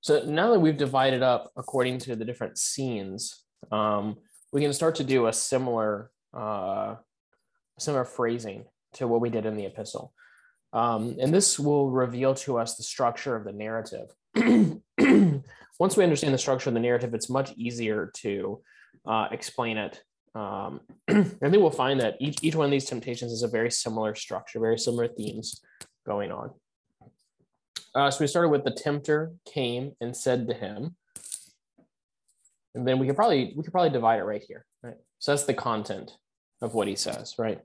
So now that we've divided up according to the different scenes, um, we can start to do a similar uh, similar phrasing to what we did in the epistle. Um, and this will reveal to us the structure of the narrative. Once we understand the structure of the narrative, it's much easier to uh, explain it. Um, I think we'll find that each, each one of these temptations is a very similar structure, very similar themes going on. Uh, so we started with the tempter came and said to him, and then we could probably we could probably divide it right here, right? So that's the content of what he says, right?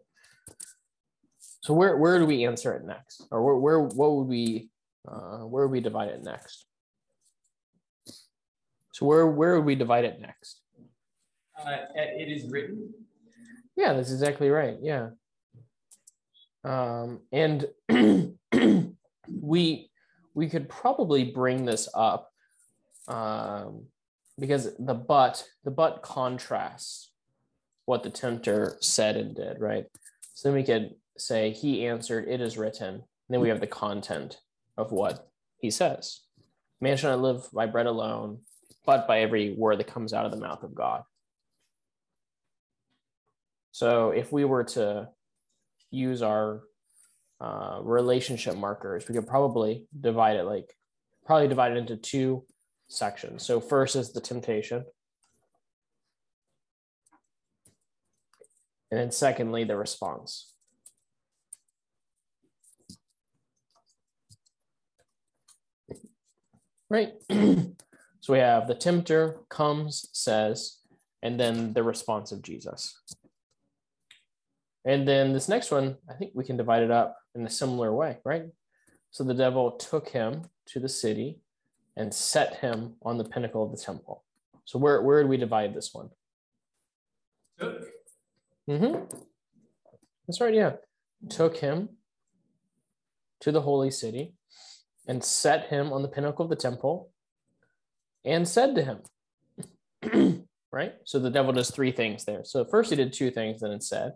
So where where do we answer it next, or where where what would we uh, where would we divide it next? So where where would we divide it next? Uh, it is written. Yeah, that's exactly right. Yeah. Um, and we we could probably bring this up um, because the but the but contrasts what the tempter said and did, right? So then we could say he answered, "It is written." And then we have the content of what he says. Man shall not live by bread alone, but by every word that comes out of the mouth of God. So if we were to use our uh, relationship markers, we could probably divide it like probably divide it into two sections. So first is the temptation. And then secondly, the response. Right. so we have the tempter comes, says, and then the response of Jesus. And then this next one, I think we can divide it up in a similar way, right? So the devil took him to the city and set him on the pinnacle of the temple. So where, where did we divide this one? Took. Mm-hmm. That's right, yeah. Took him to the holy city and set him on the pinnacle of the temple and said to him, right? So the devil does three things there. So first he did two things, then it said.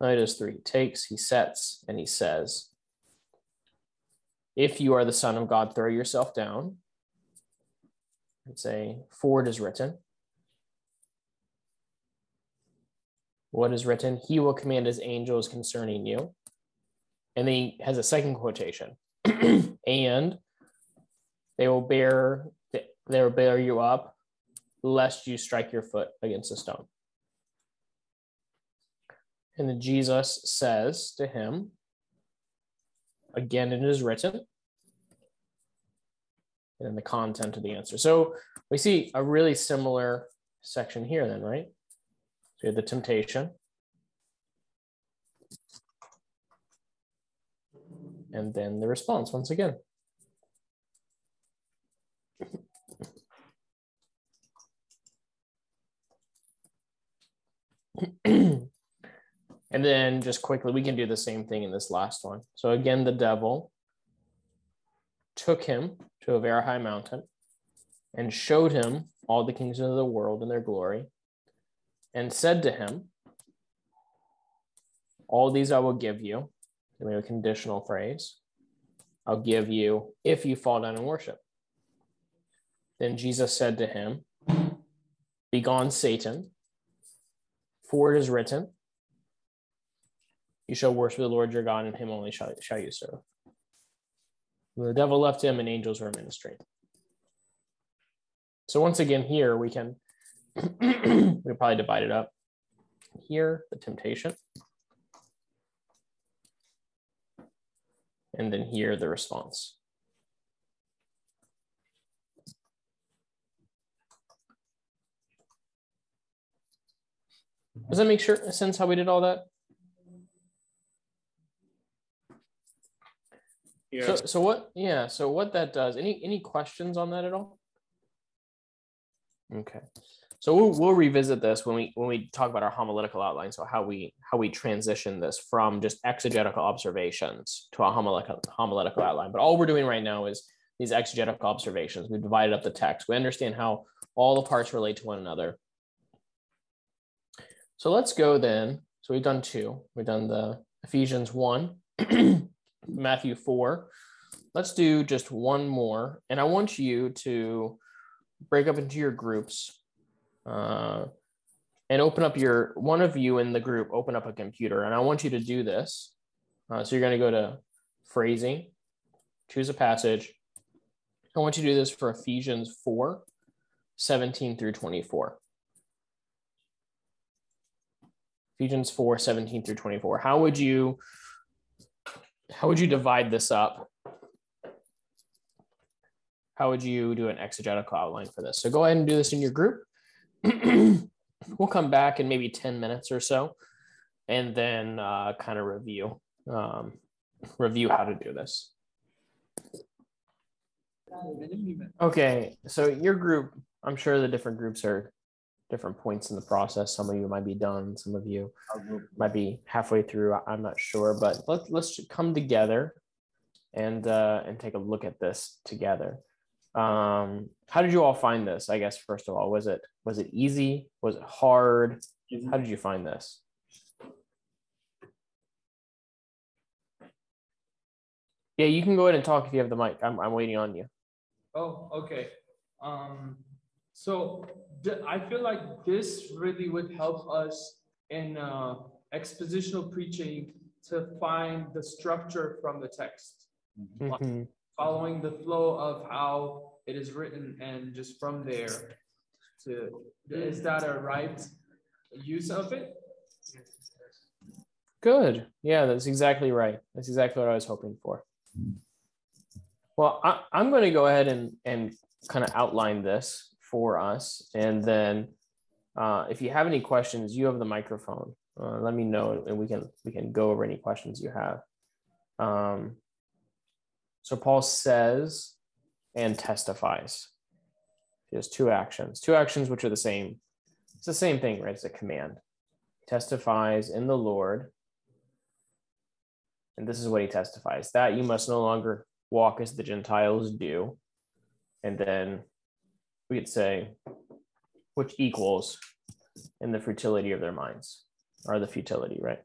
He does three. He takes, he sets, and he says, If you are the Son of God, throw yourself down. And say, For it is written. What is written? He will command his angels concerning you. And then he has a second quotation. and they will bear they will bear you up lest you strike your foot against a stone. And then Jesus says to him, again, it is written, and then the content of the answer. So we see a really similar section here, then, right? So we have the temptation. And then the response once again. And then just quickly, we can do the same thing in this last one. So again, the devil took him to a very high mountain and showed him all the kings of the world and their glory and said to him, All these I will give you. We have a conditional phrase. I'll give you if you fall down and worship. Then Jesus said to him, Begone, Satan, for it is written, you shall worship the Lord your God, and him only shall, shall you serve. The devil left him, and angels were ministering. So once again, here we can we probably divide it up. Here, the temptation. And then here, the response. Does that make sure sense how we did all that? Yeah. So, so what? Yeah. So what that does? Any any questions on that at all? Okay. So we'll, we'll revisit this when we when we talk about our homiletical outline. So how we how we transition this from just exegetical observations to a homiletical homiletical outline. But all we're doing right now is these exegetical observations. We've divided up the text. We understand how all the parts relate to one another. So let's go then. So we've done two. We've done the Ephesians one Matthew 4, let's do just one more, and I want you to break up into your groups, uh, and open up your one of you in the group. Open up a computer, and I want you to do this. Uh, so you're going to go to phrasing, choose a passage. I want you to do this for Ephesians 4, 17 through 24. Ephesians 4, 17 through 24. How would you how would you divide this up? How would you do an exegetical outline for this? So go ahead and do this in your group. we'll come back in maybe 10 minutes or so and then uh, kind of review um, review how to do this. Okay, so your group, I'm sure the different groups are different points in the process. Some of you might be done, some of you might be halfway through. I'm not sure, but let's let's come together and uh, and take a look at this together. Um, how did you all find this? I guess first of all, was it was it easy? Was it hard? How did you find this? Yeah, you can go ahead and talk if you have the mic. I'm I'm waiting on you. Oh, okay. Um, so I feel like this really would help us in uh, expositional preaching to find the structure from the text, mm-hmm. following the flow of how it is written, and just from there to is that a right use of it? Good. Yeah, that's exactly right. That's exactly what I was hoping for. Well, I, am going to go ahead and, and kind of outline this for us. And then uh, if you have any questions, you have the microphone. Uh, let me know and we can we can go over any questions you have. Um, so Paul says and testifies. He has two actions, two actions which are the same. It's the same thing, right? It's a command. Testifies in the Lord. And this is what he testifies that you must no longer walk as the Gentiles do. And then we could say, which equals in the futility of their minds, or the futility, right?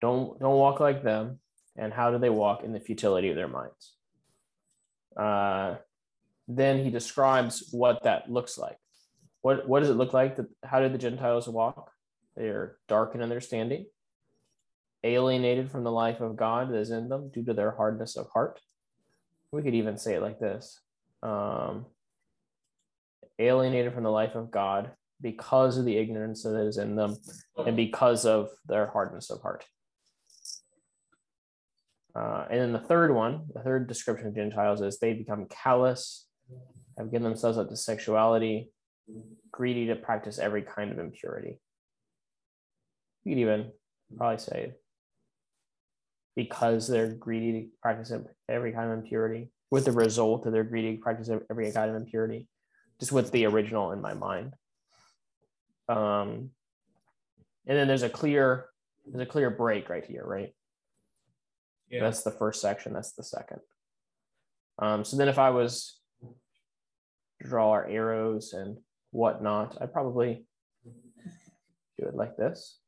Don't don't walk like them. And how do they walk in the futility of their minds? Uh, then he describes what that looks like. What what does it look like? That how did the Gentiles walk? They are dark in understanding, alienated from the life of God that is in them due to their hardness of heart. We could even say it like this um, alienated from the life of God because of the ignorance that is in them and because of their hardness of heart. Uh, and then the third one, the third description of Gentiles is they become callous, have given themselves up to sexuality, greedy to practice every kind of impurity. You could even probably say because they're greedy to practice every kind of impurity, with the result that they're greedy to practice every kind of impurity, just with the original in my mind. Um, and then there's a clear there's a clear break right here, right? Yeah. That's the first section. That's the second. Um, so then if I was draw our arrows and whatnot, I'd probably do it like this.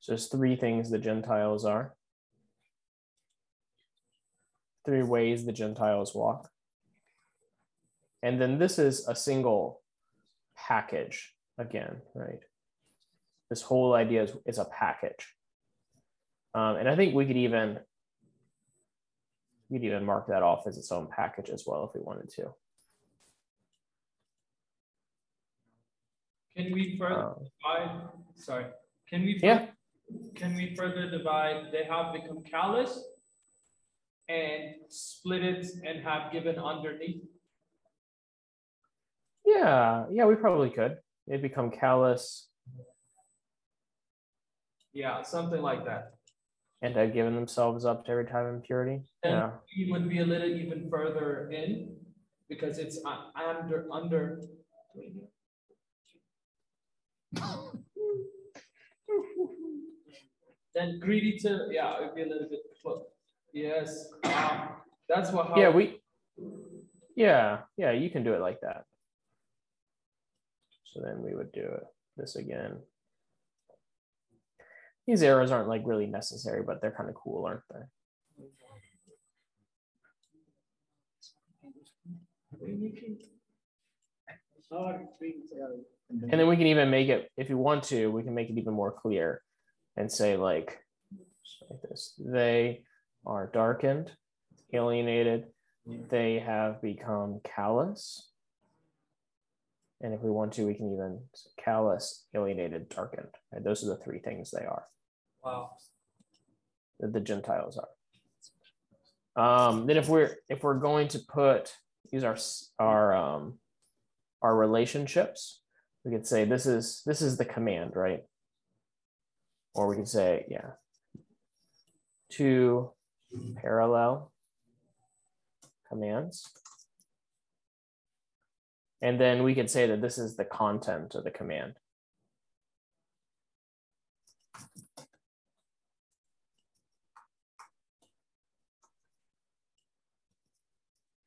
So there's three things the Gentiles are. Three ways the Gentiles walk. And then this is a single package again, right? This whole idea is, is a package. Um, and I think we could even we could even mark that off as its own package as well if we wanted to. Can we further um, sorry, can we yeah can we further divide? They have become callous and split it and have given underneath. Yeah, yeah, we probably could. They become callous. Yeah, something like that. And have given themselves up to every time impurity. And yeah. it would be a little even further in because it's under under. then greedy to yeah, it'd be a little bit close. Yes, um, that's what. yeah, we. Yeah, yeah, you can do it like that. So then we would do it this again. these arrows aren't like really necessary, but they're kind of cool, aren't they? And then we can even make it, if you want to, we can make it even more clear and say like, like this, they are darkened, alienated, they have become callous. And if we want to, we can even callous, alienated, darkened. Right? Those are the three things they are. Wow. That the Gentiles are. Um, then if we're if we're going to put use our our um, our relationships, we could say this is this is the command, right? Or we could say, yeah, two parallel commands. And then we could say that this is the content of the command.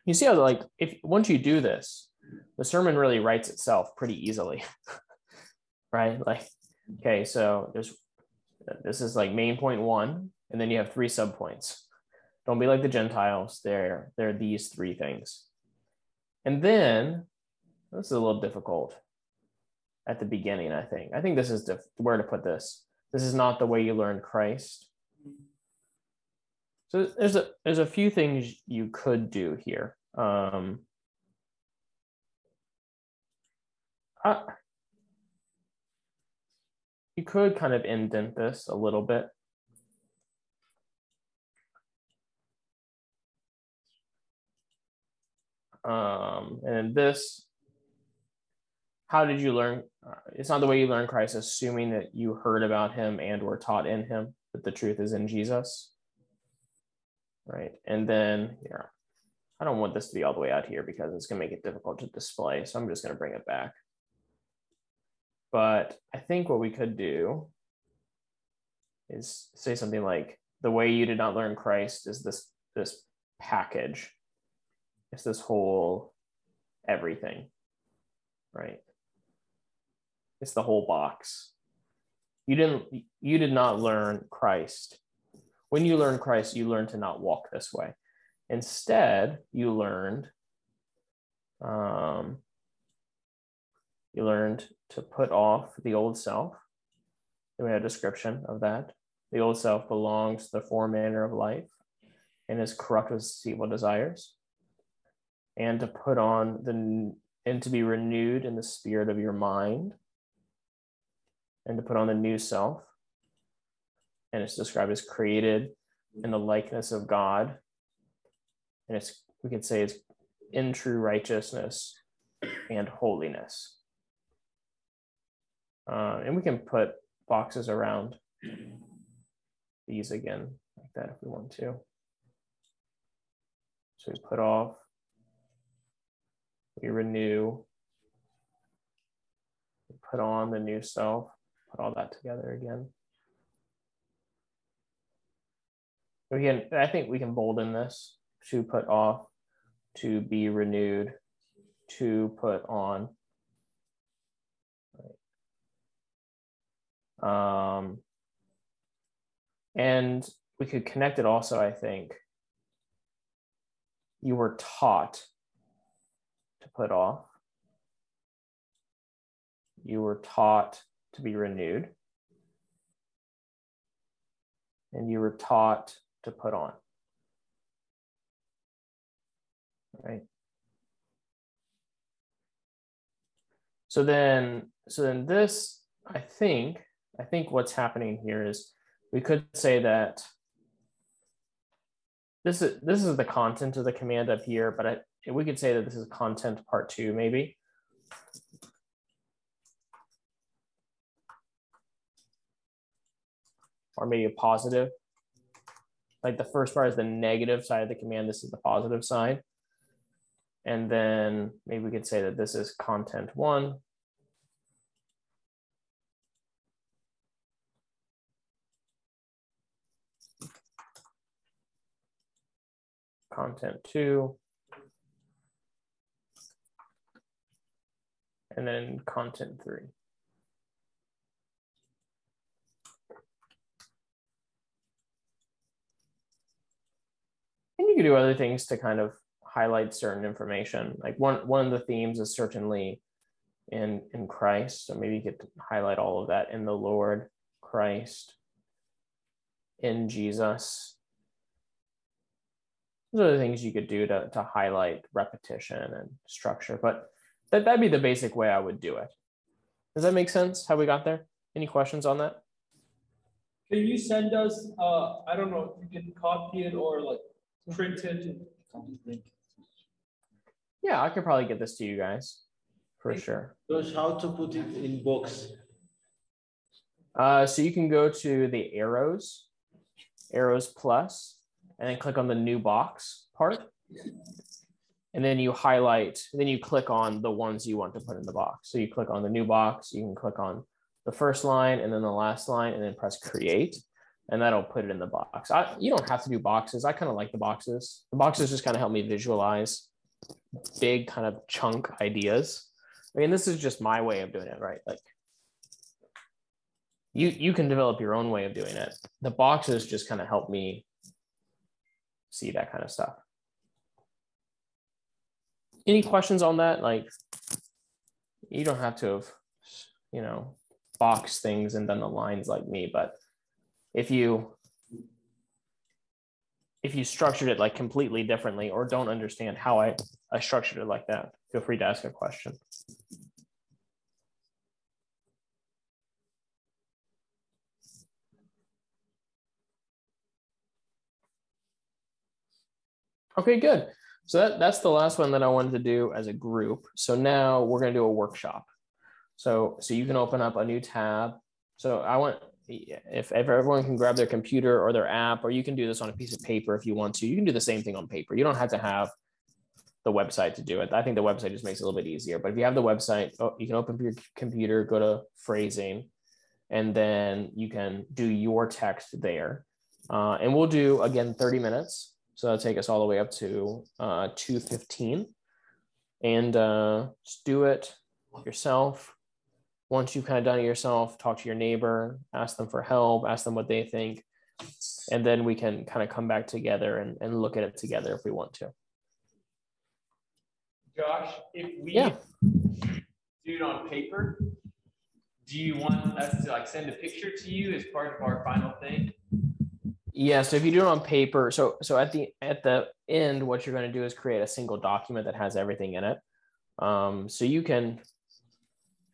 You see how like if once you do this, the sermon really writes itself pretty easily. right? Like, okay, so there's this is like main point one, and then you have three subpoints. Don't be like the Gentiles. They're they're these three things. And then this is a little difficult at the beginning, I think. I think this is diff- where to put this. This is not the way you learn Christ. So there's a there's a few things you could do here. Um, I, you could kind of indent this a little bit. Um, and this, how did you learn? Uh, it's not the way you learn Christ, assuming that you heard about him and were taught in him that the truth is in Jesus. Right. And then here, I don't want this to be all the way out here because it's going to make it difficult to display. So I'm just going to bring it back. But I think what we could do is say something like the way you did not learn Christ is this this package. It's this whole everything. Right? It's the whole box. You didn't you did not learn Christ. When you learn Christ, you learn to not walk this way. Instead, you learned um, you learned to put off the old self. We have a description of that. The old self belongs to the former manner of life and is corrupt with desires. And to put on the and to be renewed in the spirit of your mind. And to put on the new self. And it's described as created in the likeness of God. And it's we could say it's in true righteousness and holiness. Uh, and we can put boxes around these again like that if we want to. So we put off, we renew, we put on the new self, put all that together again. We can, I think we can bolden this to put off, to be renewed, to put on, Um, and we could connect it also, I think. You were taught put off. You were taught to be renewed. And you were taught to put on. Right. So then, so then this, I think, I think what's happening here is we could say that this is this is the content of the command up here, but I, we could say that this is content part two, maybe. Or maybe a positive. Like the first part is the negative side of the command. This is the positive side. And then maybe we could say that this is content one. content two, and then content three. And you can do other things to kind of highlight certain information. Like one, one of the themes is certainly in, in Christ. So maybe you could highlight all of that in the Lord, Christ, in Jesus. Those are the things you could do to, to highlight repetition and structure. But that, that'd be the basic way I would do it. Does that make sense? How we got there? Any questions on that? Can you send us, uh, I don't know, if you can copy it or like print it? Yeah, I could probably get this to you guys for sure. Josh, how to put it in box? Uh, so you can go to the arrows, arrows plus, and then click on the new box part. And then you highlight, then you click on the ones you want to put in the box. So you click on the new box, you can click on the first line and then the last line and then press create and that'll put it in the box. I, you don't have to do boxes. I kind of like the boxes. The boxes just kind of help me visualize big kind of chunk ideas. I mean, this is just my way of doing it, right? Like you you can develop your own way of doing it. The boxes just kind of help me see that kind of stuff. Any questions on that? Like you don't have to have, you know, box things and done the lines like me, but if you if you structured it like completely differently or don't understand how I, I structured it like that, feel free to ask a question. Okay, good. So that, that's the last one that I wanted to do as a group. So now we're going to do a workshop. So, so you can open up a new tab. So I want, if, if everyone can grab their computer or their app, or you can do this on a piece of paper if you want to, you can do the same thing on paper. You don't have to have the website to do it. I think the website just makes it a little bit easier. But if you have the website, oh, you can open up your computer, go to phrasing, and then you can do your text there. Uh, and we'll do again 30 minutes. So that'll take us all the way up to uh, 215. And uh, just do it yourself. Once you've kind of done it yourself, talk to your neighbor, ask them for help, ask them what they think. And then we can kind of come back together and, and look at it together if we want to. Josh, if we Yeah. do it on paper, do you want us to like send a picture to you as part of our final thing? Yeah, so if you do it on paper, so so at the at the end, what you're going to do is create a single document that has everything in it. Um, so you can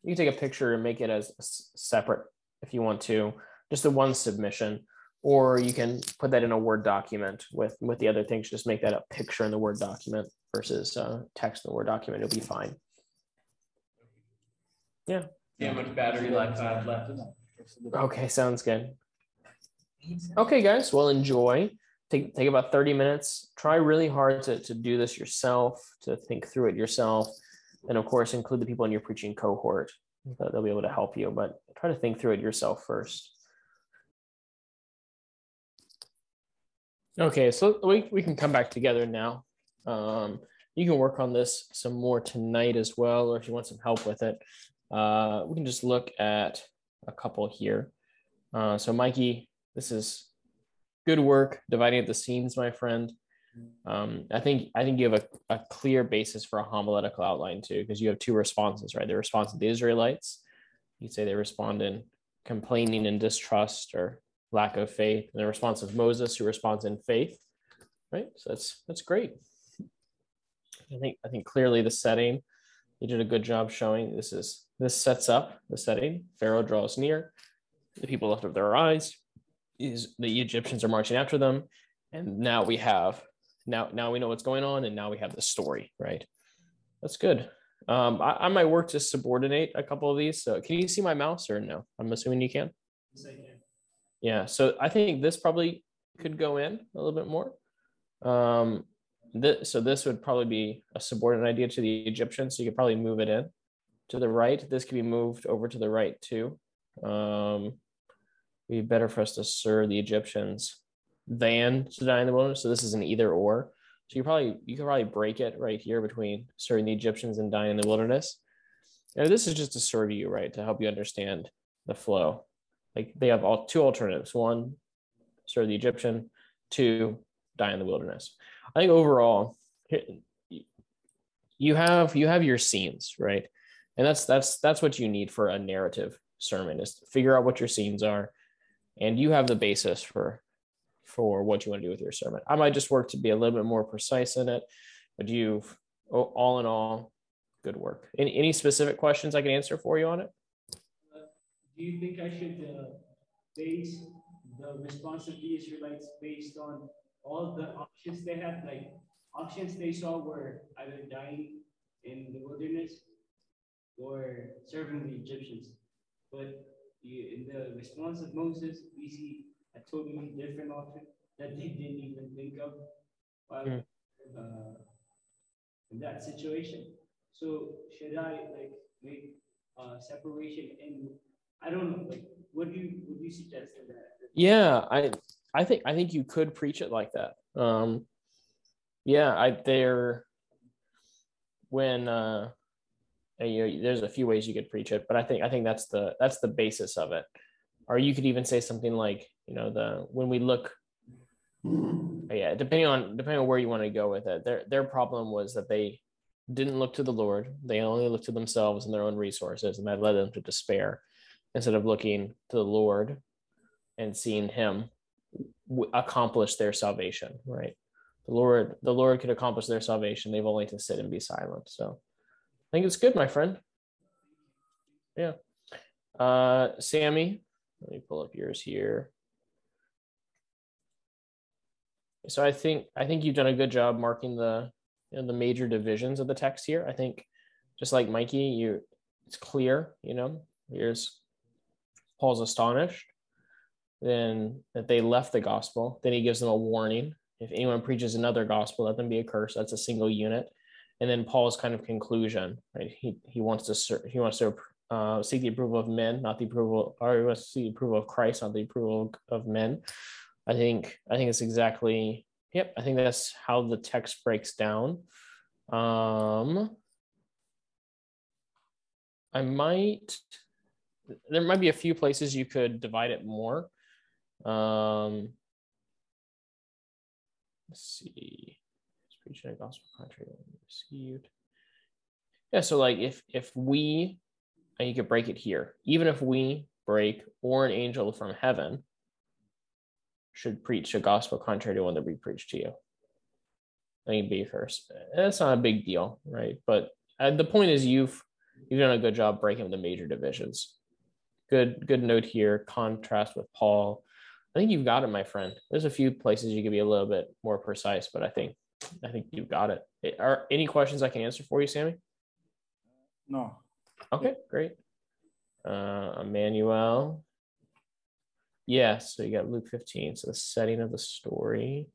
you can take a picture and make it as separate if you want to, just the one submission, or you can put that in a Word document with with the other things. Just make that a picture in the Word document versus uh, text in the Word document. It'll be fine. See how much battery life I have left. Okay, sounds good. Okay, guys, well, enjoy. Take, take about 30 minutes. Try really hard to, to do this yourself, to think through it yourself. And of course, include the people in your preaching cohort. They'll be able to help you, but try to think through it yourself first. Okay, so we, we can come back together now. Um, you can work on this some more tonight as well, or if you want some help with it, uh, we can just look at a couple here. Uh, so Mikey, this is good work dividing up the scenes, my friend. Um, I think I think you have a, a clear basis for a homiletical outline too, because you have two responses, right? The response of the Israelites, you say they respond in complaining and distrust or lack of faith, and the response of Moses, who responds in faith, right? So that's that's great. I think I think clearly the setting, you did a good job showing this is this sets up the setting. Pharaoh draws near, the people lift up their eyes, is the Egyptians are marching after them, and now we have now now we know what's going on, and now we have the story, right? That's good. Um, I, I might work to subordinate a couple of these. So can you see my mouse or no? I'm assuming you can. Yeah. So I think this probably could go in a little bit more. Um, this, so this would probably be a subordinate idea to the Egyptians. So you could probably move it in to the right. This could be moved over to the right too. Um, be better for us to serve the Egyptians than to die in the wilderness. So this is an either or. So you probably you can probably break it right here between serving the Egyptians and dying in the wilderness. And this is just to serve you, right? To help you understand the flow. Like they have all two alternatives. One, serve the Egyptian, two, die in the wilderness. I think overall, you have you have your scenes, right? And that's that's that's what you need for a narrative sermon is figure out what your scenes are, and you have the basis for for what you want to do with your sermon. I might just work to be a little bit more precise in it, but you've all in all, good work. Any any specific questions I can answer for you on it? do you think I should uh, base the response of the Israelites based on all the options they had? Like options they saw were either dying in the wilderness or serving the Egyptians. But in the response of Moses, we see a totally different option that they didn't even think of while, mm. uh, in that situation. So should I like make a separation And I don't know. Like, what do you would you suggest in that? Yeah, I I think I think you could preach it like that. Um, yeah, I there when uh, you know, there's a few ways you could preach it, but I think I think that's the that's the basis of it. Or you could even say something like, you know, the when we look hmm. yeah, depending on depending on where you want to go with it. Their their problem was that they didn't look to the Lord. They only looked to themselves and their own resources, and that led them to despair instead of looking to the Lord and seeing Him accomplish their salvation, right? The Lord, the Lord could accomplish their salvation. They've only to sit and be silent. So think it's good, my friend. Yeah. Uh, Sammy, let me pull up yours here. So I think I think you've done a good job marking the you know, the major divisions of the text here. I think just like Mikey, you it's clear, you know, here's Paul's astonished, then that they left the gospel. Then he gives them a warning. If anyone preaches another gospel, let them be accursed. That's a single unit. And then Paul's kind of conclusion, right? He he wants to he wants to uh, seek the approval of men, not the approval, or he wants to see the approval of Christ, not the approval of men. I think I think it's exactly yep. I think that's how the text breaks down. Um, I might there might be a few places you could divide it more. Um, let's see. Preaching a gospel country received. Yeah, so like if if we, and you could break it here, even if we break or an angel from heaven should preach a gospel contrary to one that we preach to you. I mean, be first. That's not a big deal, right? But uh, the point is, you've you've done a good job breaking the major divisions good good note here contrast with paul i think you've got it my friend there's a few places you could be a little bit more precise but i think i think you've got it. Are any questions i can answer for you sammy? No. Okay great. Uh emmanuel. Yeah so you got luke 15 so the setting of the story.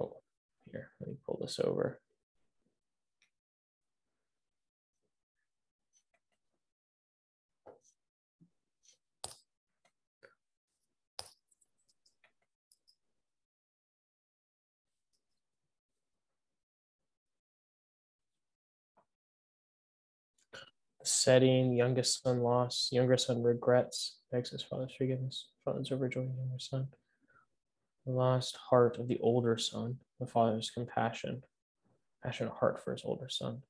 Oh here let me pull this over setting, youngest son lost, younger son regrets, begs his father's forgiveness, father's overjoyed younger son. The lost heart of the older son, the father's compassion, passionate heart for his older son.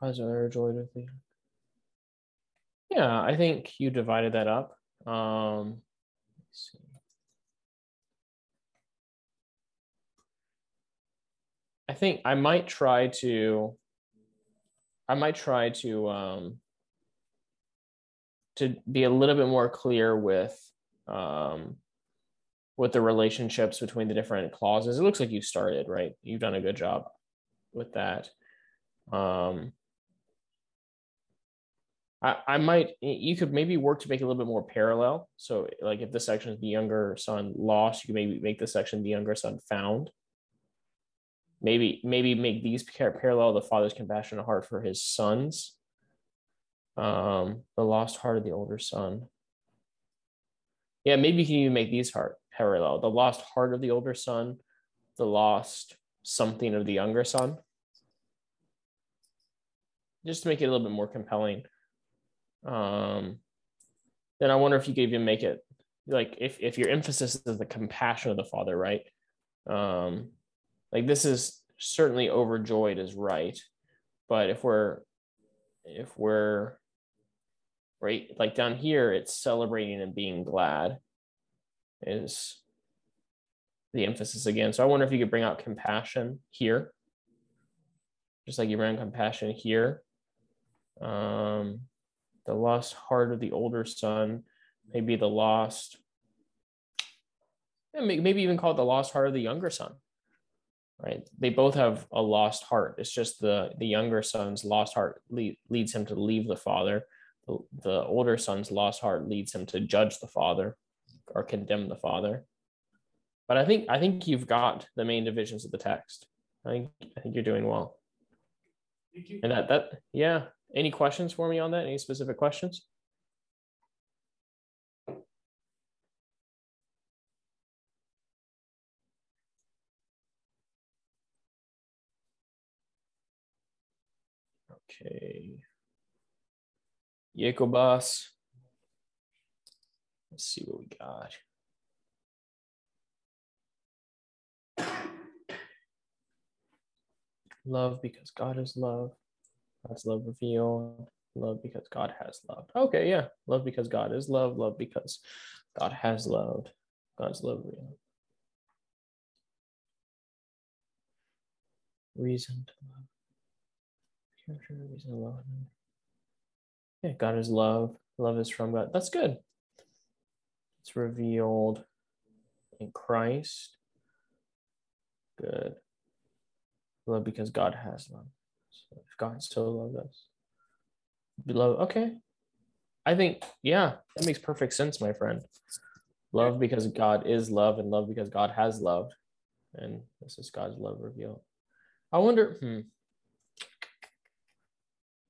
Father's overjoyed with the yeah, I think you divided that up. Um, see. I think I might try to I might try to um, to be a little bit more clear with um, with the relationships between the different clauses. It looks like you started right. You've done a good job with that. Um, I, I might you could maybe work to make it a little bit more parallel. So like if this section is the younger son lost, you could maybe make this section the younger son found maybe maybe make these parallel the father's compassionate heart for his sons. Um the lost heart of the older son. Yeah maybe you can even make these heart parallel. The lost heart of the older son the lost something of the younger son. Just to make it a little bit more compelling. Um then i wonder if you could even make it like if, if your emphasis is the compassion of the father right? Um like this is certainly overjoyed is right, but if we're if we're right like down here, it's celebrating and being glad is the emphasis again. So I wonder if you could bring out compassion here, just like you bring compassion here. Um, the lost heart of the older son, maybe the lost, maybe even call it the lost heart of the younger son. Right? They both have a lost heart. It's just the the younger son's lost heart lead, leads him to leave the father. The, the older son's lost heart leads him to judge the father or condemn the father. But I think I think you've got the main divisions of the text. I think I think you're doing well. Thank you. And that that yeah. Any questions for me on that? Any specific questions? Okay. Jacobus. Let's see what we got. Love because God is love. God's love revealed. Love because God has loved. Okay, yeah. Love because God is love. Love because God has loved. God's love revealed. Reason to love. Love. Yeah, God is love. Love is from God. That's good. It's revealed in Christ. Good. Love because God has love. So if God so loved us. Beloved. Okay. I think, yeah, that makes perfect sense, my friend. Love because God is love and love because God has loved. And this is God's love revealed. I wonder, hmm.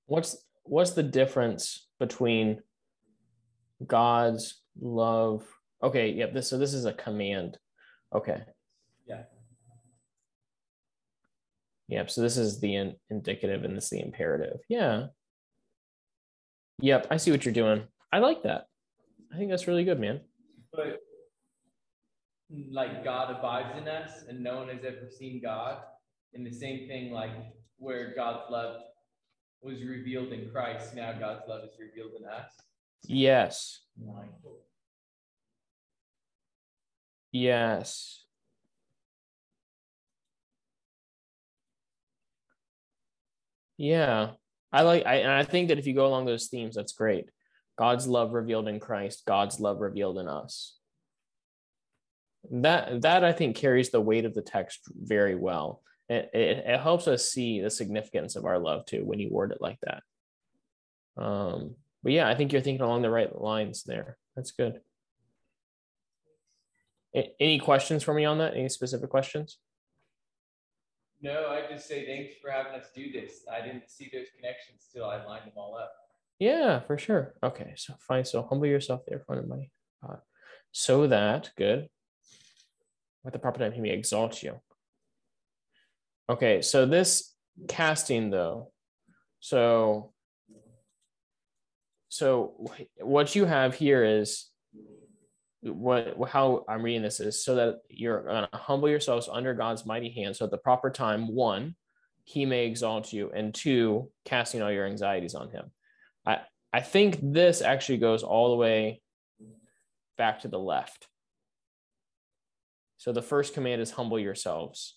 What's what's the difference between God's love? Okay, yep, this so this is a command. Okay. Yeah. Yep. So this is the in, indicative and this is the imperative. Yeah. Yep. I see what you're doing. I like that. I think that's really good, man. But like God abides in us and no one has ever seen God. And the same thing, like where God's love was revealed in Christ, now God's love is revealed in us. Yes. Yes. Yeah. I like I and I think that if you go along those themes, that's great. God's love revealed in Christ, God's love revealed in us. That that I think carries the weight of the text very well. It, it, it helps us see the significance of our love too when you word it like that. Um, but yeah, I think you're thinking along the right lines there. That's good. A- Any questions for me on that? Any specific questions? No, I just say thanks for having us do this. I didn't see those connections till I lined them all up. Yeah, for sure. Okay, so fine. So humble yourself there, front of my uh, so that good. At the proper time, he may exalt you. Okay, so this casting though, so so what you have here is what how I'm reading this is so that you're gonna humble yourselves under God's mighty hand. So at the proper time, one, he may exalt you, and two, casting all your anxieties on him. I I think this actually goes all the way back to the left. So the first command is humble yourselves,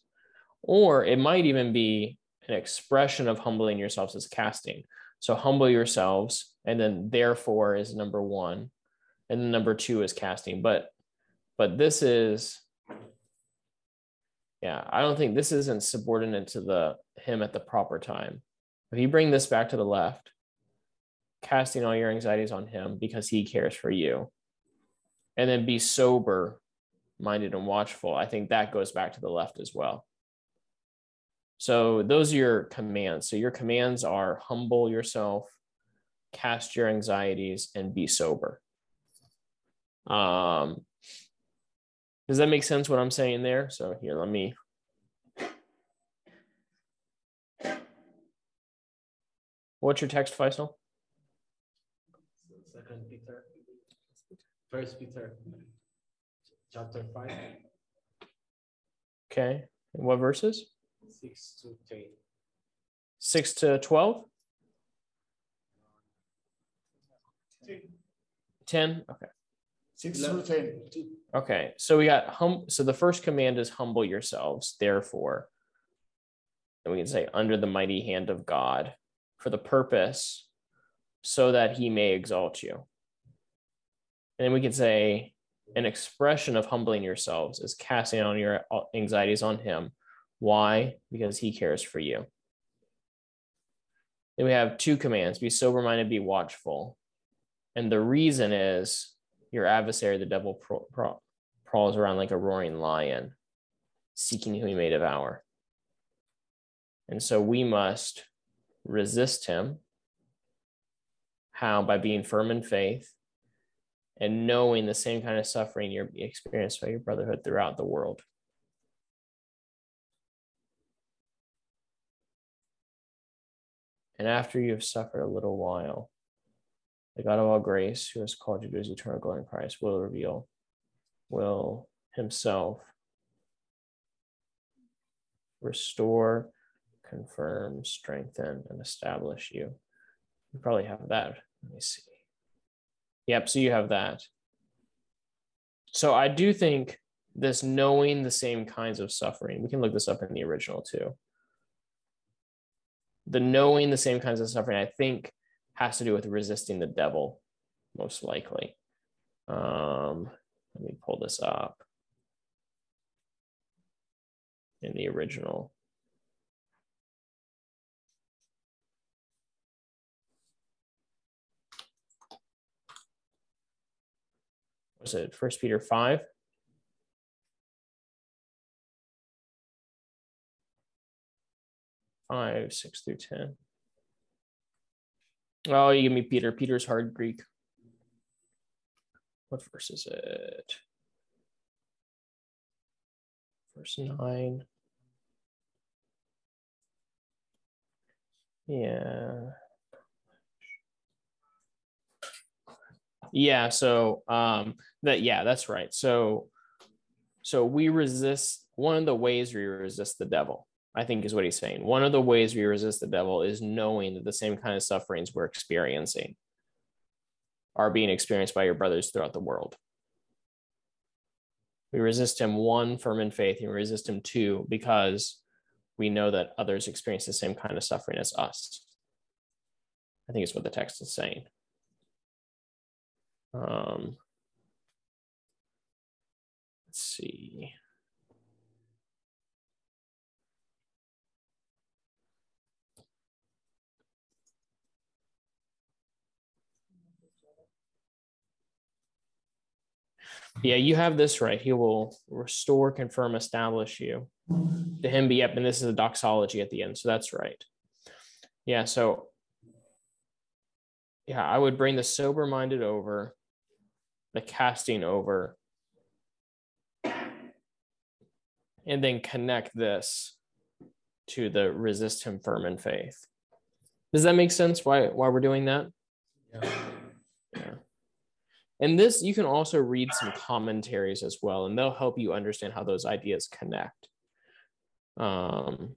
or it might even be an expression of humbling yourselves as casting. So humble yourselves, and then therefore is number one, and then number two is casting. But but this is yeah, I don't think this isn't subordinate to the him at the proper time. If you bring this back to the left, casting all your anxieties on him because he cares for you. And then be sober minded and watchful. I think that goes back to the left as well. So those are your commands. So your commands are humble yourself, cast your anxieties, and be sober. Um, does that make sense what I'm saying there? So here, let me. What's your text, Faisal? Second Peter, First Peter, chapter five. Okay. What verses? Six to ten. Six to 12? 10? Okay. Six to ten. Okay. So we got hum. So the first command is humble yourselves, therefore. And we can say, under the mighty hand of God for the purpose so that he may exalt you. And then we can say, an expression of humbling yourselves is casting on your anxieties on him. Why? Because he cares for you. Then we have two commands be sober minded, be watchful. And the reason is your adversary, the devil, pro- pro- prowls around like a roaring lion, seeking who he may devour. And so we must resist him. How? By being firm in faith and knowing the same kind of suffering you're experienced by your brotherhood throughout the world. And after you have suffered a little while, the God of all grace, who has called you to his eternal glory in Christ, will reveal, will himself restore, confirm, strengthen, and establish you. You probably have that. Let me see. Yep, so you have that. So I do think this knowing the same kinds of suffering, we can look this up in the original too. The knowing the same kinds of suffering, I think, has to do with resisting the devil, most likely. Um, let me pull this up in the original. Was it First Peter 5? Six through ten. Oh, you give me Peter. Peter's hard Greek. What verse is it? Verse nine. Yeah. Yeah, so um that yeah, that's right. So so we resist one of the ways we resist the devil, I think is what he's saying. One of the ways we resist the devil is knowing that the same kind of sufferings we're experiencing are being experienced by your brothers throughout the world. We resist him one firm in faith, and we resist him two because we know that others experience the same kind of suffering as us. I think is what the text is saying. Um, let's see. Yeah, you have this right. He will restore, confirm, establish you. To him be yep, and this is a doxology at the end. So that's right. Yeah, so yeah, I would bring the sober minded over, the casting over, and then connect this to the resist him firm in faith. Does that make sense? Why why we're doing that? Yeah. Yeah. And this you can also read some commentaries as well, and they'll help you understand how those ideas connect. Um,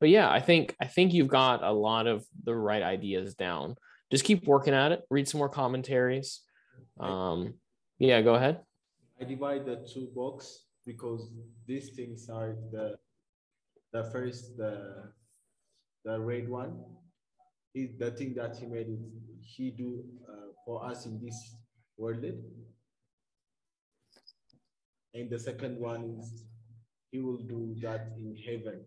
but yeah, I think I think you've got a lot of the right ideas down. Just keep working at it. Read some more commentaries. Um, yeah, go ahead. I divide the two books because these things are the the first the the red one is the thing that he made he do uh, for us in this world and the second one is he will do that in heaven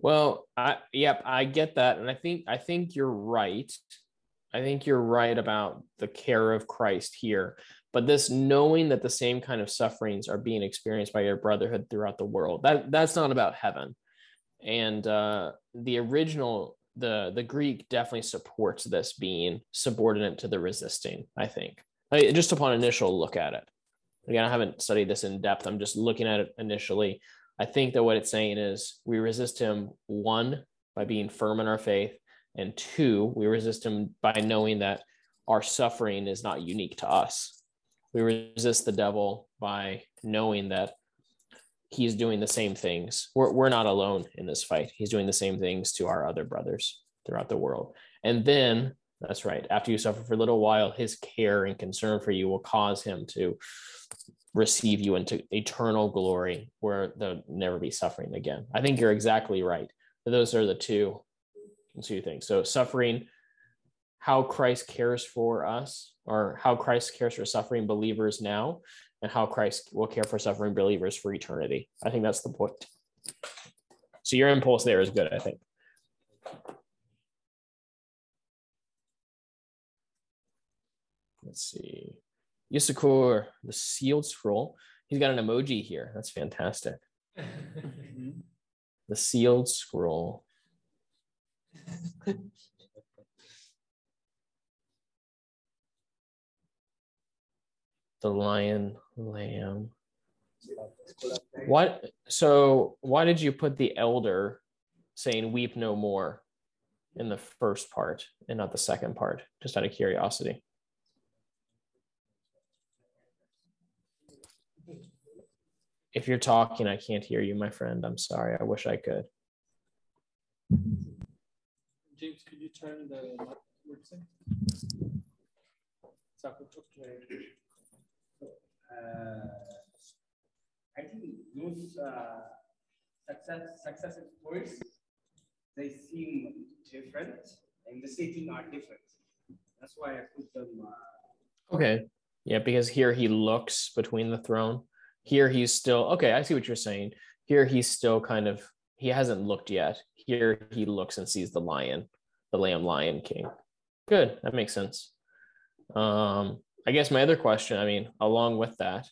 Well, I yep, I get that, and I think I think you're right. I think you're right about the care of Christ here. But this knowing that the same kind of sufferings are being experienced by your brotherhood throughout the world, that that's not about heaven. And uh, the original, the the Greek definitely supports this being subordinate to the resisting. I think, I, just upon initial look at it. Again, I haven't studied this in depth. I'm just looking at it initially. I think that what it's saying is we resist him one by being firm in our faith, and two, we resist him by knowing that our suffering is not unique to us. We resist the devil by knowing that he's doing the same things. We're, we're not alone in this fight. He's doing the same things to our other brothers throughout the world. And then, that's right, after you suffer for a little while, his care and concern for you will cause him to receive you into eternal glory where there'll never be suffering again. I think you're exactly right. Those are the two, two things. So, suffering, how Christ cares for us, or how Christ cares for suffering believers now, and how Christ will care for suffering believers for eternity. I think that's the point. So your impulse there is good, I think. Let's see. Yisakor, the sealed scroll. He's got an emoji here. That's fantastic. the sealed scroll. the lion, lamb. What? So why did you put the elder saying "weep no more" in the first part and not the second part? Just out of curiosity. If you're talking, I can't hear you, my friend. I'm sorry. I wish I could. James, could you turn the I think those uh, success successive stories they seem different and the setting are different. That's why I put them. Uh, okay. Yeah, because here he looks between the throne. Here he's still okay. I see what you're saying. Here he's still kind of he hasn't looked yet. Here he looks and sees the lion, the lamb lion king. Good, that makes sense. Um, I guess my other question, I mean, along with that,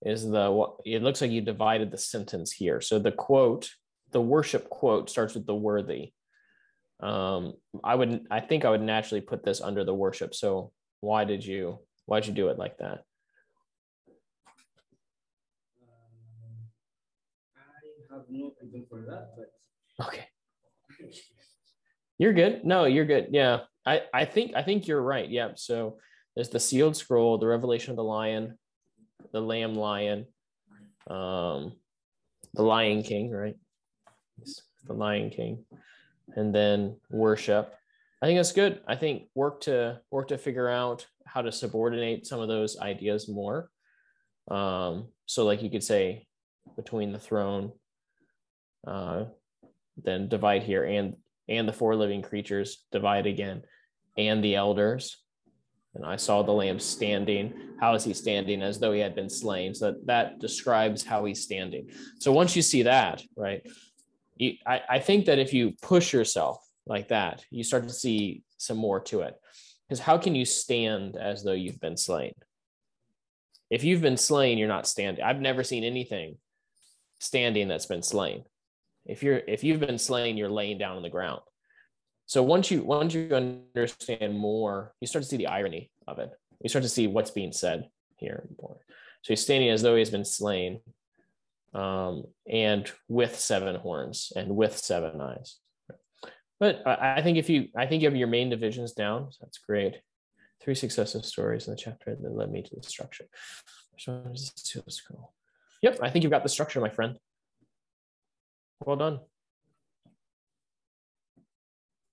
is the what it looks like you divided the sentence here. So the quote, the worship quote starts with the worthy. Um, I would, I think I would naturally put this under the worship. So why did you, why did you do it like that? Um, I have no reason for that, but okay. You're good. No, you're good. Yeah. I, I think I think you're right. Yep. Yeah. So there's the sealed scroll, the revelation of the lion, the lamb lion, um, the lion king, right? The lion king, and then worship. I think that's good. I think work to work to figure out how to subordinate some of those ideas more. Um, so like you could say between the throne, uh, then divide here and and the four living creatures divide again and the elders and I saw the lamb standing. How is he standing? As though he had been slain. So that, that describes how he's standing. So once you see that, right, you, I, I think that if you push yourself like that, you start to see some more to it. Because how can you stand as though you've been slain? If you've been slain, you're not standing. I've never seen anything standing that's been slain. If you're if you've been slain, you're laying down on the ground. So once you once you understand more, you start to see the irony of it. You start to see what's being said here more. So he's standing as though he has been slain, um, and with seven horns and with seven eyes. But I, I think if you, I think you have your main divisions down. So that's great. Three successive stories in the chapter that led me to the structure. Yep, I think you've got the structure, my friend. Well done.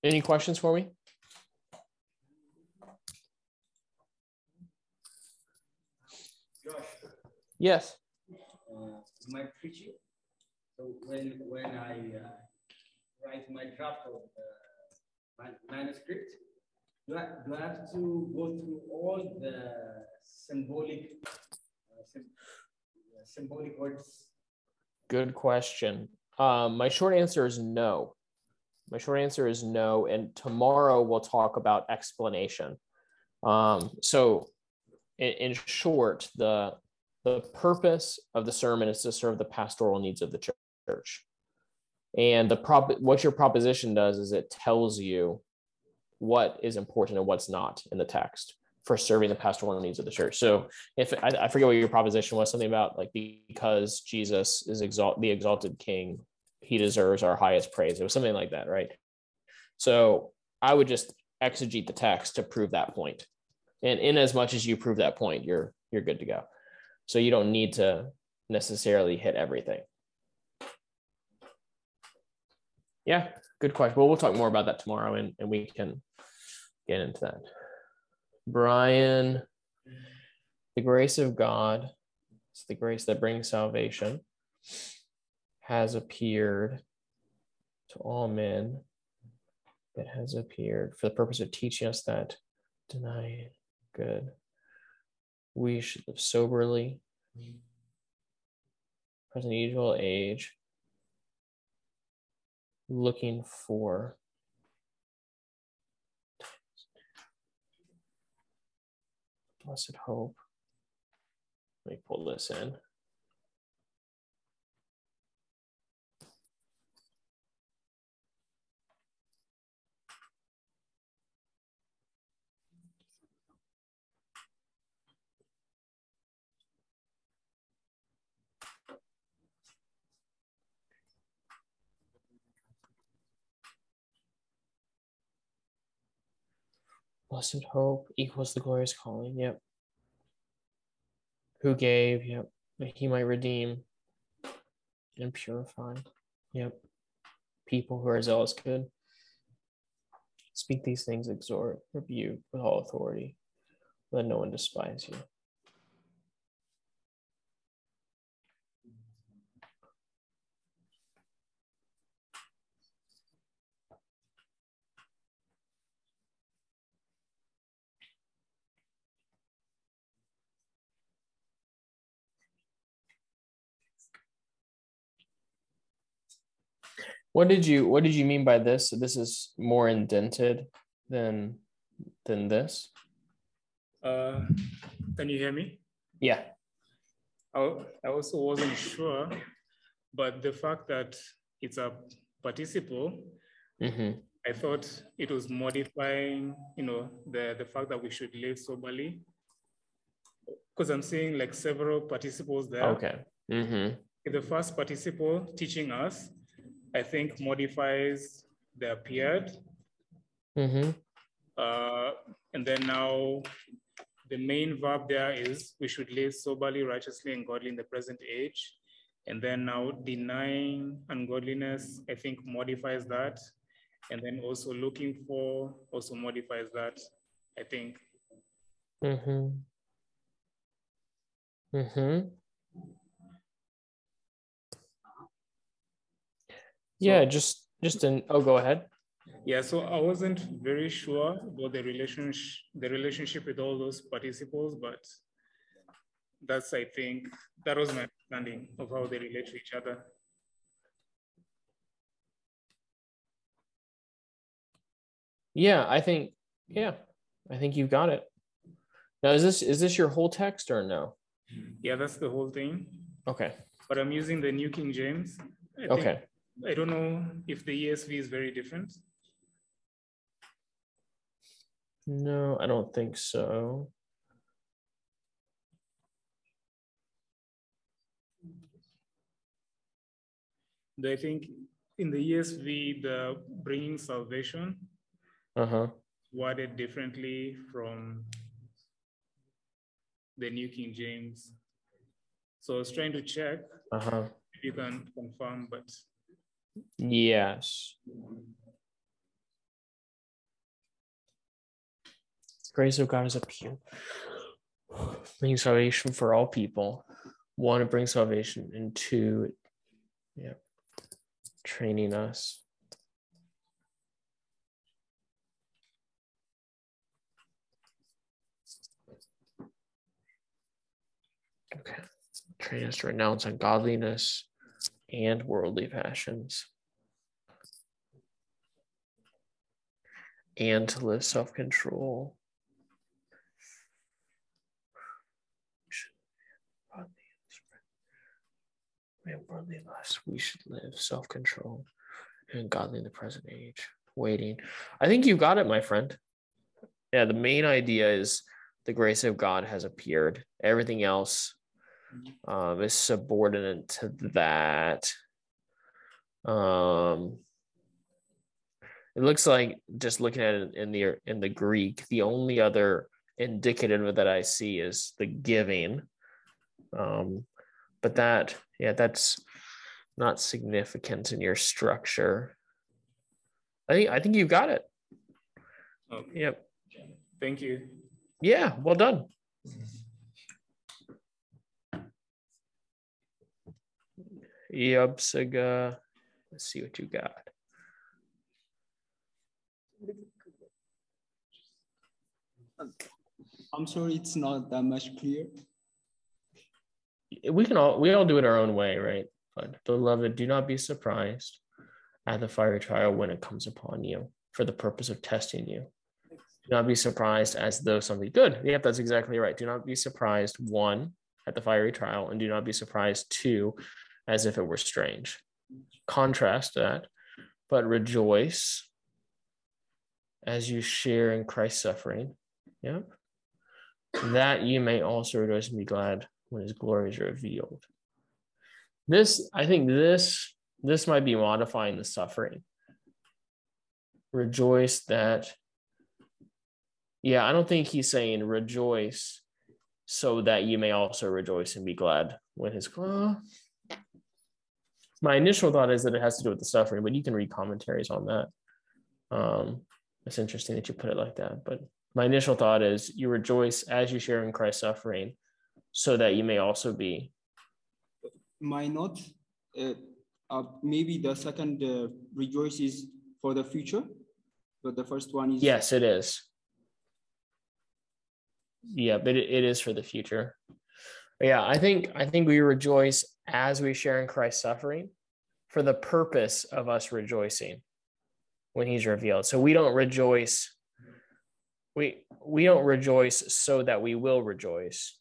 Any questions for me? Josh, Yes. uh, my preaching. So when when I uh, write my draft of the manuscript, do I, do I have to go through all the symbolic uh, sim uh, symbolic words? Good question. Um, my short answer is no. My short answer is no. And tomorrow we'll talk about explanation. Um, so, in, in short, the the purpose of the sermon is to serve the pastoral needs of the church. And the prop what your proposition does is it tells you what is important and what's not in the text for serving the pastoral needs of the church. So if I, I forget what your proposition was, something about like because Jesus is exalt the exalted king, he deserves our highest praise. It was something like that, right? So I would just exegete the text to prove that point. And in as much as you prove that point, you're you're good to go. So you don't need to necessarily hit everything. Yeah, good question. Well, we'll talk more about that tomorrow and, and we can get into that. Brian, the grace of God, it's the grace that brings salvation, has appeared to all men. It has appeared for the purpose of teaching us that deny good. We should live soberly, present evil age, looking for blessed hope. Let me pull this in. Blessed hope equals the glorious calling. Yep. Who gave, yep, he might redeem and purify. Yep. People who are zealous good. Speak these things, exhort, rebuke with all authority. Let no one despise you. What did you what did you mean by this? This is more indented than than this? Uh, can you hear me? Yeah. I, I also wasn't sure, but the fact that it's a participle, hmm I thought it was modifying, you know, the, the fact that we should live soberly. Because I'm seeing like several participles there. Okay. hmm The first participle teaching us, I think modifies the appeared. hmm Uh, and then now the main verb there is we should live soberly, righteously, and godly in the present age. And then now denying ungodliness, I think modifies that. And then also looking for also modifies that, I think. Mm-hmm. hmm Yeah, just just in oh go ahead. Yeah, so I wasn't very sure about the relationship, the relationship with all those participles, but that's, I think, that was my understanding of how they relate to each other. Yeah, I think yeah, I think you've got it. Now is this is this your whole text or no? Yeah, that's the whole thing. Okay. But I'm using the New King James. I Okay. I don't know if the ESV is very different. No, I don't think so. I think in the ESV, the bringing salvation Uh-huh. worded differently from the New King James. So I was trying to check Uh-huh. if you can confirm, but Yes. Grace of God is a pure, bring salvation for all people. One, it brings salvation, and two, yeah, training us. Okay, train us to renounce ungodliness and worldly passions. And to live self control. And worldly lust, we should live self control and godly in the present age, waiting. I think you got it, my friend. Yeah, the main idea is the grace of God has appeared. Everything else um, is subordinate to that. Um, it looks like just looking at it in the in the Greek, the only other indicative that I see is the giving. Um, but that, yeah, that's not significant in your structure. I think I think you got it. Okay, Yep. thank you. Yeah, well done. Yubsaga. Let's see what you got. I'm sorry, it's not that much clear. we can all we all do it our own way, right? But beloved, do not be surprised at the fiery trial when it comes upon you for the purpose of testing you. Do not be surprised as though something good. Yep, that's exactly right. Do not be surprised, one, at the fiery trial, and do not be surprised, two, as if it were strange. Contrast that, but rejoice as you share in Christ's suffering. Yep. That you may also rejoice and be glad when his glory is revealed. This, I think this, this might be modifying the suffering. Rejoice that, yeah, I don't think he's saying rejoice so that you may also rejoice and be glad when his uh, my initial thought is that it has to do with the suffering, but you can read commentaries on that. Um, it's interesting that you put it like that, but my initial thought is you rejoice as you share in Christ's suffering so that you may also be My note, uh, uh, maybe the second uh, rejoice is for the future, but the first one is. yes it is yeah but it, it is for the future yeah i think i think we rejoice as we share in christ's suffering for the purpose of us rejoicing when he's revealed so we don't rejoice we we don't rejoice so that we will rejoice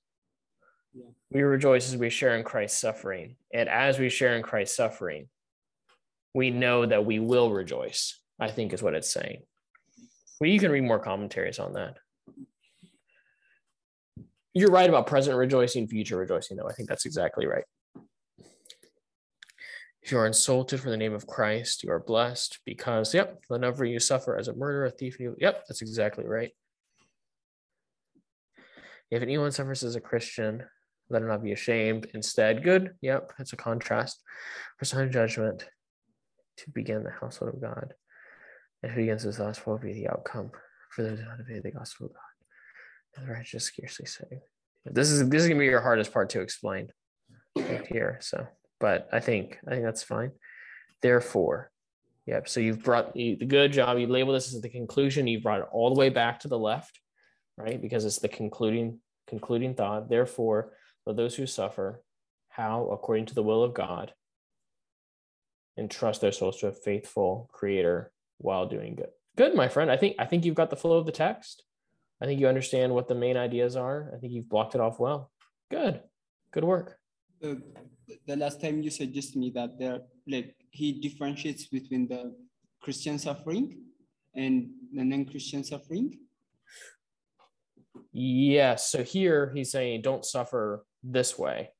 Yeah. we rejoice as we share in christ's suffering and as we share in christ's suffering we know that we will rejoice i think is what it's saying well you can read more commentaries on that you're right about present rejoicing, future rejoicing, though. I think that's exactly right. If you are insulted for the name of Christ, you are blessed because, yep, whenever you suffer as a murderer, a thief, you, yep, that's exactly right. If anyone suffers as a Christian, let him not be ashamed. Instead, good, yep, it's a contrast for of judgment to begin the household of God. And who begins his last will be the outcome for those who not obey the gospel of God and the righteous scarcely saved. This is this is gonna be your hardest part to explain right here. So, but I think I think that's fine. Therefore, yep. So you've brought you, the good job. You label this as the conclusion. You brought it all the way back to the left, right? Because it's the concluding concluding thought. Therefore, let those who suffer, how according to the will of God, entrust their souls to a faithful Creator while doing good. Good, my friend. I think I think you've got the flow of the text. I think you understand what the main ideas are. I think you've blocked it off well. Good. Good work. The last time you suggested me that there, like, he differentiates between the Christian suffering and the non-Christian suffering. Yes. So here he's saying don't suffer this way,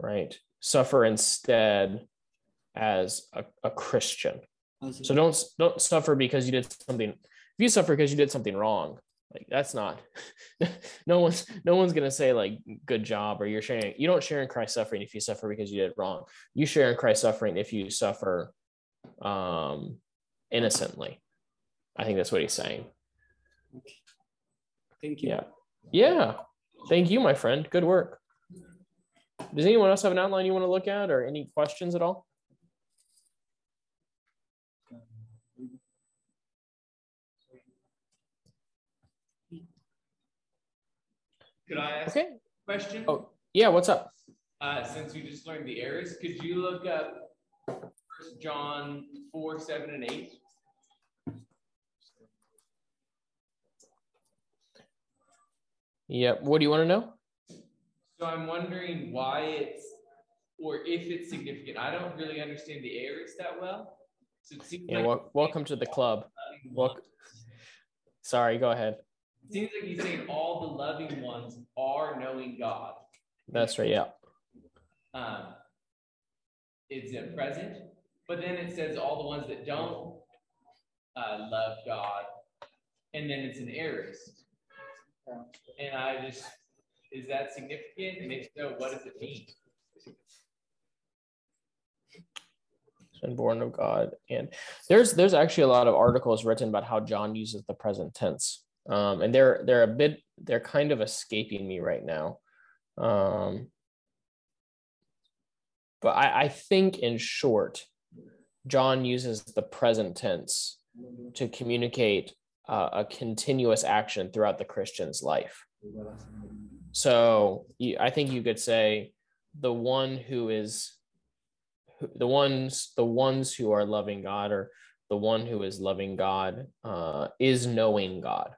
right? Suffer instead as a, a Christian. So don't don't suffer because you did something. If you suffer because you did something wrong, like that's not. no one's no one's gonna say like good job or you're sharing. You don't share in Christ's suffering if you suffer because you did it wrong. You share in Christ's suffering if you suffer um innocently. I think that's what he's saying. Thank you. Yeah. Yeah. Thank you, my friend. Good work. Does anyone else have an outline you want to look at or any questions at all? Could I ask Okay. a question? Oh, yeah. What's up? Uh, since we just learned the aorists, could you look up First John four, seven, and eight? Yep. What do you want to know? So I'm wondering why it's, or if it's significant. I don't really understand the aorists that well. So it seems Yeah. like Wel- welcome to the club. Wel- Sorry. Go ahead. Seems like he's saying all the loving ones are knowing God. That's right. Yeah. Um, it's a present, but then it says all the ones that don't uh, love God, and then it's an aorist. And I just, is that significant? And if so, what does it mean? and born of God. And there's there's actually a lot of articles written about how John uses the present tense. Um, and they're they're a bit they're kind of escaping me right now. Um, but I, I think in short, John uses the present tense to communicate uh, a continuous action throughout the Christian's life. So I think you could say the one who is the ones the ones who are loving God or the one who is loving God uh, is knowing God.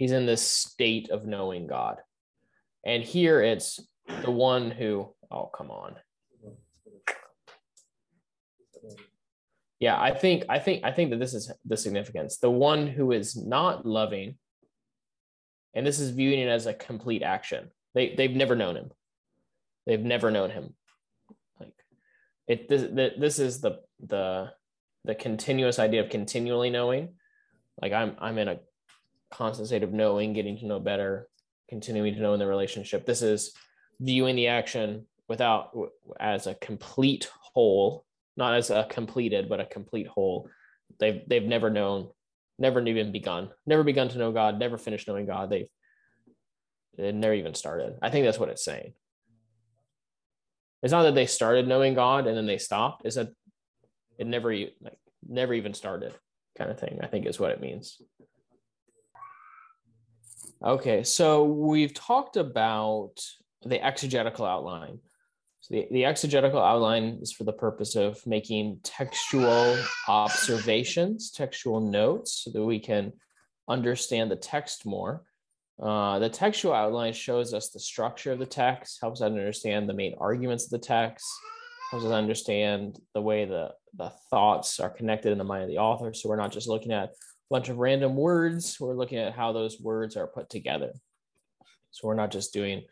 He's in this state of knowing God. And here it's the one who, oh, come on. Yeah, I think, I think, I think that this is the significance. The one who is not loving, and this is viewing it as a complete action. They, they've never known him. They've never known him Like it this, this is the the the continuous idea of continually knowing like i'm i'm in a constant state of knowing getting to know better continuing to know in the relationship this is viewing the action without as a complete whole not as a completed but a complete whole they've they've never known never even begun never begun to know god never finished knowing god they've they never even started i think that's what it's saying it's not that they started knowing God and then they stopped. It's that it never like never even started, kind of thing. I think is what it means. Okay, so we've talked about the exegetical outline. So the, the exegetical outline is for the purpose of making textual observations, textual notes, so that we can understand the text more. Uh, the textual outline shows us the structure of the text, helps us understand the main arguments of the text, helps us understand the way the, the thoughts are connected in the mind of the author. So we're not just looking at bunch of random words, we're looking at how those words are put together. So we're not just doing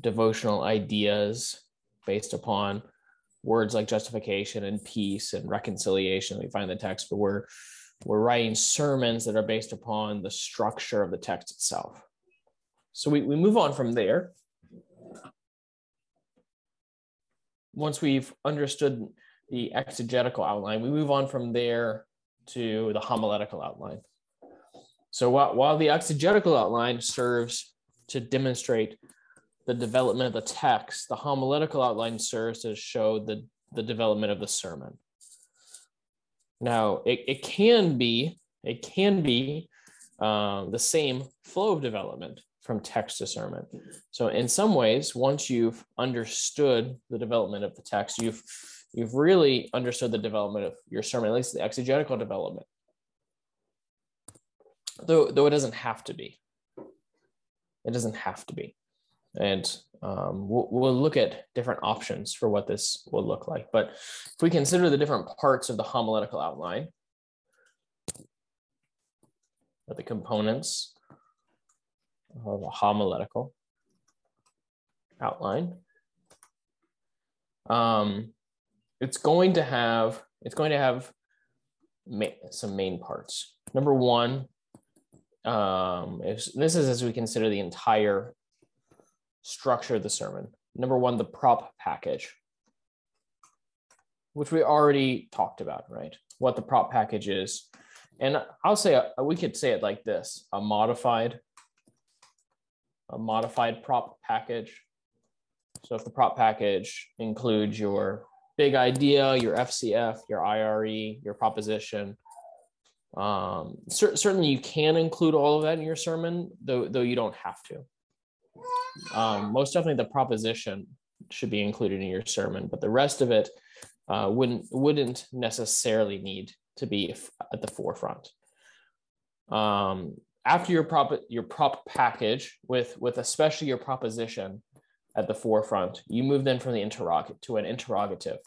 devotional ideas based upon words like justification and peace and reconciliation. We find the text, but we're we're writing sermons that are based upon the structure of the text itself. So we, we move on from there. Once we've understood the exegetical outline, we move on from there to the homiletical outline. So while, while the exegetical outline serves to demonstrate the development of the text, the homiletical outline serves to show the, the development of the sermon. Now, it, it can be, it can be uh, the same flow of development from text to sermon. So in some ways, once you've understood the development of the text, you've you've really understood the development of your sermon, at least the exegetical development. Though though it doesn't have to be. It doesn't have to be. And um, we'll, we'll look at different options for what this will look like. But if we consider the different parts of the homiletical outline, the components of a homiletical outline, um, it's going to have it's going to have ma some main parts. Number one, um, if, this is as we consider the entire structure of the sermon. Number one, the prop package, which we already talked about, right? What the prop package is. And I'll say, uh, we could say it like this, a modified, a modified prop package. So if the prop package includes your big idea, your FCF, your IRE, your proposition, um, cer certainly you can include all of that in your sermon, though, though you don't have to um, most definitely the proposition should be included in your sermon, but the rest of it uh, wouldn't wouldn't necessarily need to be at the forefront. Um, after your prop your prop package with with especially your proposition at the forefront, you move then from the interrogative to an interrogative.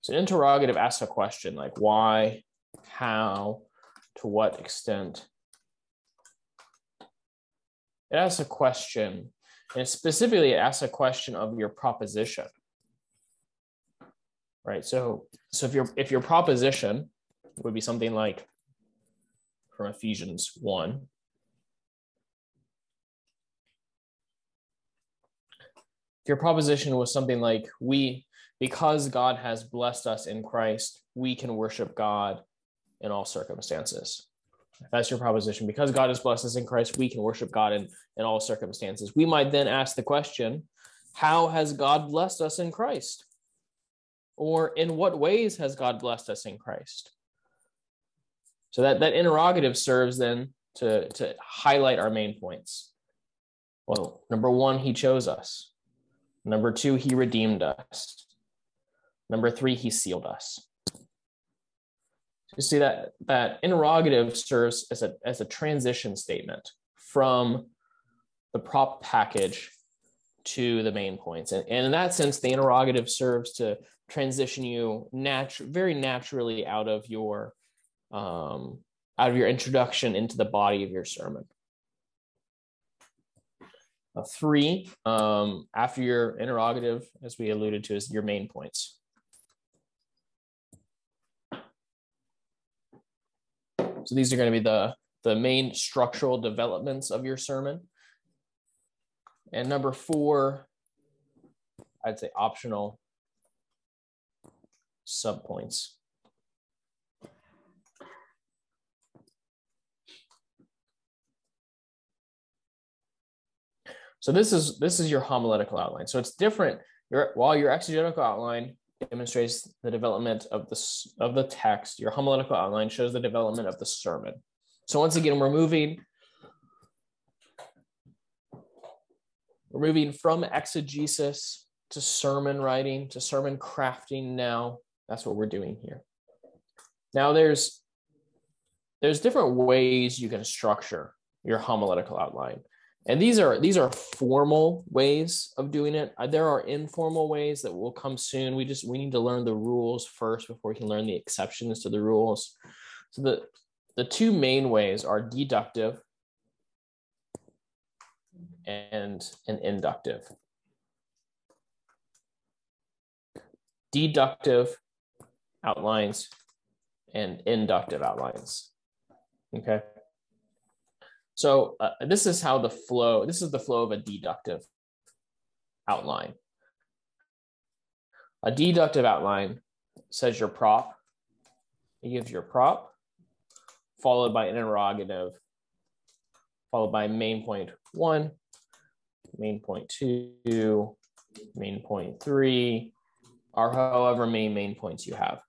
So an interrogative asks a question like why, how, to what extent, it asks a question, and specifically it asks a question of your proposition. Right. So so if your if your proposition would be something like from Ephesians 1. Your proposition was something like, we, because God has blessed us in Christ, we can worship God in all circumstances. That's your proposition. Because God has blessed us in Christ, we can worship God in, in all circumstances. We might then ask the question, how has God blessed us in Christ? Or in what ways has God blessed us in Christ? So that, that interrogative serves then to, to highlight our main points. Well, number one, he chose us. Number two, he redeemed us. Number three, he sealed us. You see that that interrogative serves as a as a transition statement from the prop package to the main points. And, and in that sense, the interrogative serves to transition you natu- very naturally out of your um, out of your introduction into the body of your sermon. Three, um, after your interrogative, as we alluded to, is your main points. So these are going to be the, the main structural developments of your sermon. And number four, I'd say optional subpoints. So this is this is your homiletical outline. So it's different. Your while your exegetical outline demonstrates the development of the of the text, your homiletical outline shows the development of the sermon. So once again, we're moving we're moving from exegesis to sermon writing to sermon crafting now. That's what we're doing here. Now there's there's different ways you can structure your homiletical outline and these are these are formal ways of doing it. Uh, there are informal ways that will come soon. We just we need to learn the rules first before we can learn the exceptions to the rules. So the the two main ways are deductive and an inductive. Deductive outlines and inductive outlines. Okay so uh, this is how the flow, this is the flow of a deductive outline. A deductive outline says your prop, it gives your prop, followed by an interrogative, followed by main point one, main point two, main point three, or however many main points you have.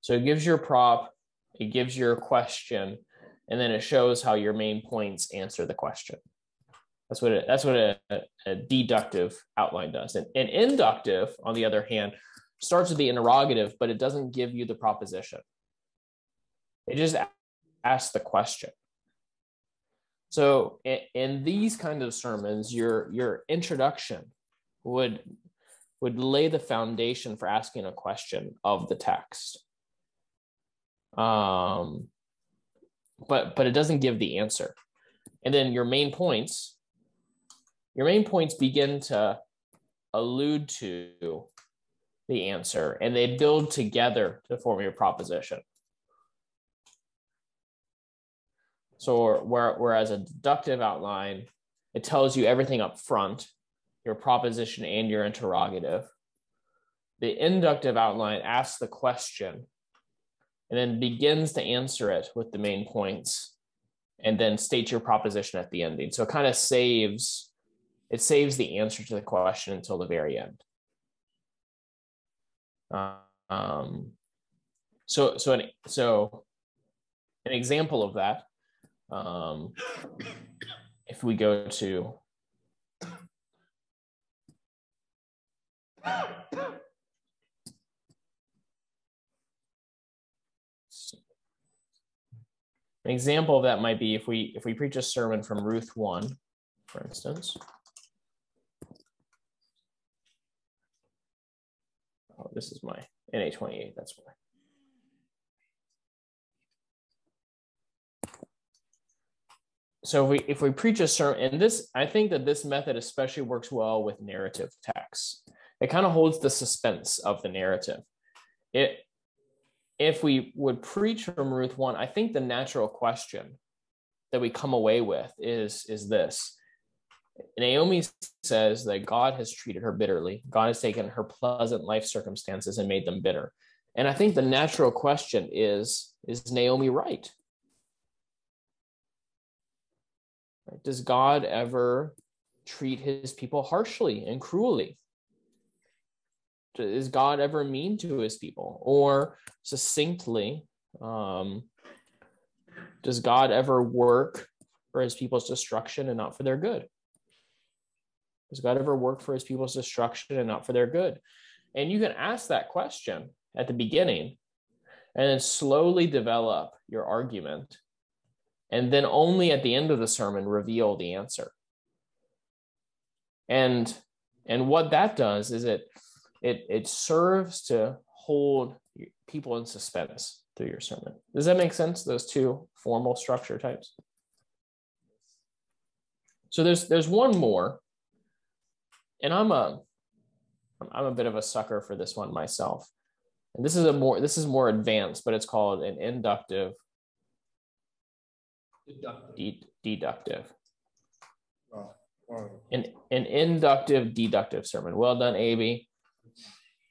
So it gives your prop, it gives your question, and then it shows how your main points answer the question. That's what it, that's what a, a deductive outline does. And an inductive, on the other hand, starts with the interrogative, but it doesn't give you the proposition. It just asks the question. So in, in these kind of sermons, your your introduction would would lay the foundation for asking a question of the text. Um, but but it doesn't give the answer. And then your main points, your main points begin to allude to the answer and they build together to form your proposition. So where, whereas a deductive outline, it tells you everything up front, your proposition and your interrogative. The inductive outline asks the question and then begins to answer it with the main points and then state your proposition at the ending. So it kind of saves it saves the answer to the question until the very end. Um, so so an, so an example of that, um, if we go to An example of that might be if we if we preach a sermon from Ruth 1, for instance. Oh, this is my NA28, that's why. So if we if we preach a sermon, and this I think that this method especially works well with narrative texts. It kind of holds the suspense of the narrative. It if we would preach from Ruth 1, I think the natural question that we come away with is, is this Naomi says that God has treated her bitterly. God has taken her pleasant life circumstances and made them bitter. And I think the natural question is is Naomi right? Does God ever treat his people harshly and cruelly? Is God ever mean to his people? Or succinctly, um, does God ever work for his people's destruction and not for their good? Does God ever work for his people's destruction and not for their good? And you can ask that question at the beginning and then slowly develop your argument. And then only at the end of the sermon reveal the answer. And and what that does is it it it serves to hold people in suspense through your sermon. Does that make sense? Those two formal structure types. So there's there's one more, and I'm a I'm a bit of a sucker for this one myself. And this is a more this is more advanced, but it's called an inductive Deductive. de- deductive. Wow. Wow. An an inductive deductive sermon. Well done, AB.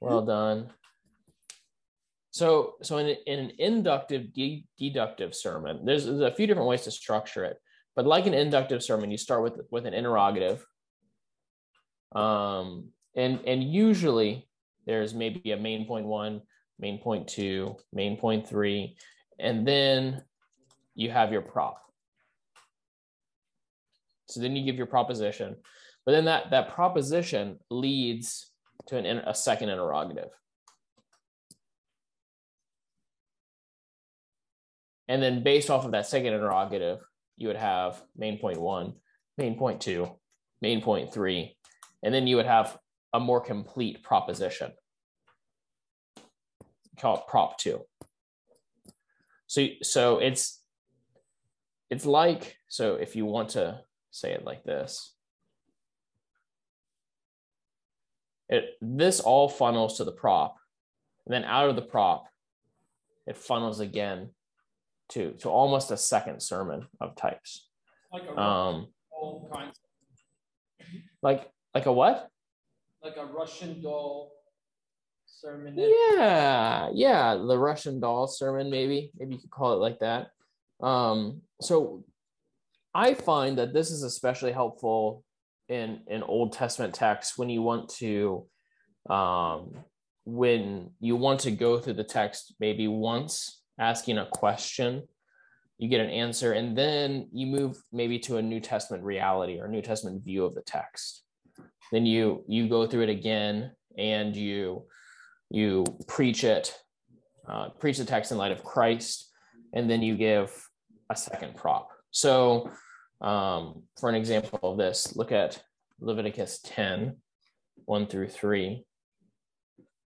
Well done. So, so in, in an inductive de- deductive sermon, there's, there's a few different ways to structure it. But like an inductive sermon, you start with with an interrogative, um, and and usually there's maybe a main point one, main point two, main point three, and then you have your prop. So then you give your proposition, but then that that proposition leads to an, a second interrogative. And then based off of that second interrogative, you would have main point one, main point two, main point three, and then you would have a more complete proposition. Call it prop two. So, so it's it's like so if you want to say it like this, it this all funnels to the prop, and then out of the prop, it funnels again to to almost a second sermon of types. Like a Um, like like a what? like a Russian doll sermon. Yeah, yeah, the Russian doll sermon, maybe, maybe you could call it like that. Um, so I find that this is especially helpful in in Old Testament texts when you want to, um, when you want to go through the text maybe once, asking a question, you get an answer, and then you move maybe to a New Testament reality or New Testament view of the text. Then you you go through it again and you you preach it, uh, preach the text in light of Christ, and then you give a second prop. So, um, for an example of this, look at Leviticus 10 1 through 3.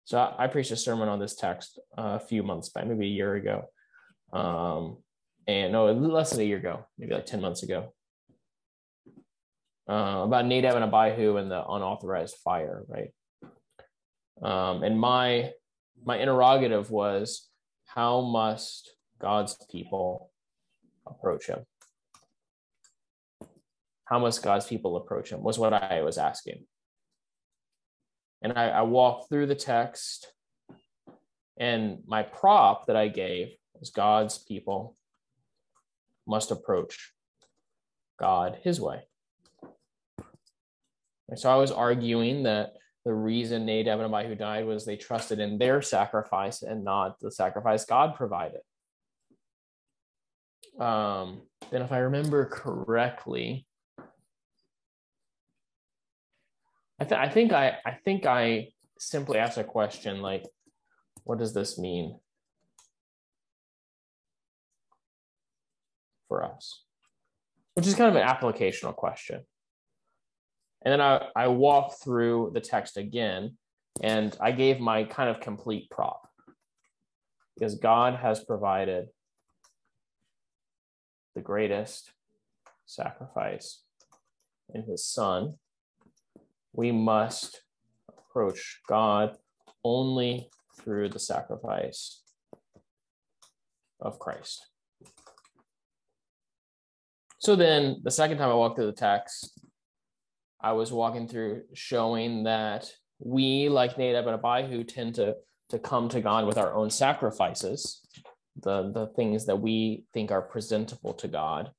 So, I, I preached a sermon on this text a few months back, maybe a year ago. Um, and no, less than a year ago, maybe like 10 months ago. Uh, about Nadab and Abihu and the unauthorized fire, right? Um, and my my interrogative was, how must God's people approach him? How must God's people approach him? Was what I was asking. And I, I walked through the text, and my prop that I gave was God's people must approach God his way. And so I was arguing that the reason Nadab and Abihu died was they trusted in their sacrifice and not the sacrifice God provided. Um, if I remember correctly, I, th- I think I I think I simply asked a question like, "What does this mean for us?" Which is kind of an applicational question. And then I, I walked through the text again and I gave my kind of complete prop because God has provided the greatest sacrifice in his son. We must approach God only through the sacrifice of Christ. So then the second time I walked through the text, I was walking through showing that we, like Nadab and Abihu, tend to to come to God with our own sacrifices, the the things that we think are presentable to God,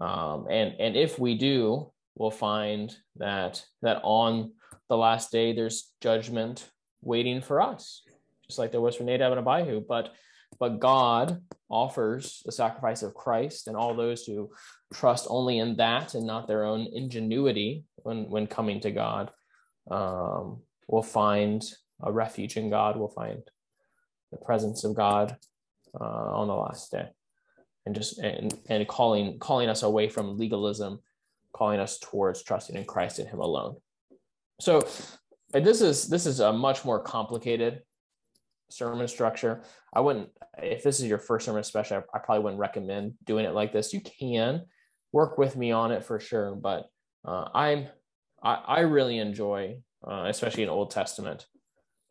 um, and and if we do, we'll find that that on the last day there's judgment waiting for us, just like there was for Nadab and Abihu. But but God offers the sacrifice of Christ, and all those who trust only in that and not their own ingenuity when when coming to God um, will find a refuge in God. Will find the presence of God uh, on the last day, and just and and calling calling us away from legalism, calling us towards trusting in Christ and Him alone. So this is this is a much more complicated sermon structure. I wouldn't, if this is your first sermon, especially, I, I, probably wouldn't recommend doing it like this. You can work with me on it for sure, but uh, I'm, I, I, really enjoy, uh, especially in Old Testament,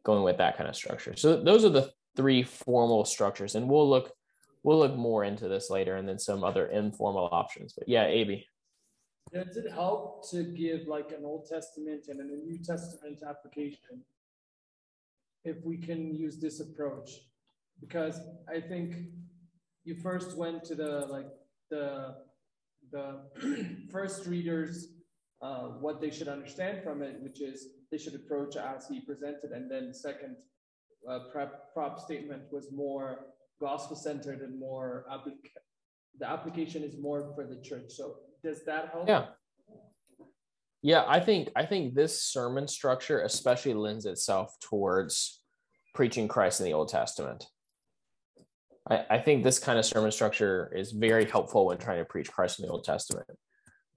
going with that kind of structure. So those are the three formal structures, and we'll look, we'll look more into this later, and then some other informal options. But yeah, Ab. Does it help to give like an Old Testament and a New Testament application if we can use this approach? Because I think you first went to the like the the first readers uh, what they should understand from it, which is they should approach as he presented, and then second uh, prep, prop statement was more gospel centered and more applic- the application is more for the church. So does that help? Yeah. Yeah, I think I think this sermon structure especially lends itself towards preaching Christ in the Old Testament. I, I think this kind of sermon structure is very helpful when trying to preach Christ in the Old Testament.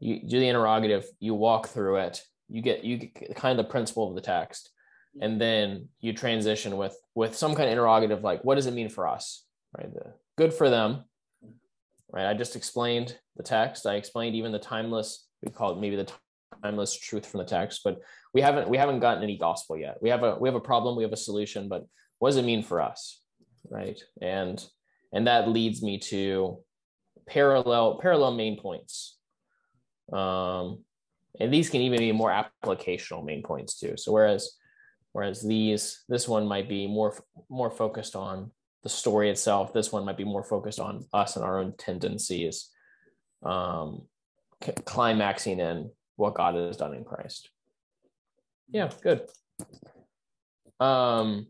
You do the interrogative, you walk through it, you get you get kind of the principle of the text, and then you transition with with some kind of interrogative like what does it mean for us? Right? The, good for them, right? I just explained the text. I explained even the timeless, we call it maybe the timeless truth from the text, but we haven't we haven't gotten any gospel yet. We have a we have a problem, we have a solution, but what does it mean for us? Right. And and that leads me to parallel parallel main points. Um, and these can even be more applicational main points too. So whereas whereas these this one might be more more focused on the story itself. This one might be more focused on us and our own tendencies, um, climaxing in what God has done in Christ. Yeah, good. Um,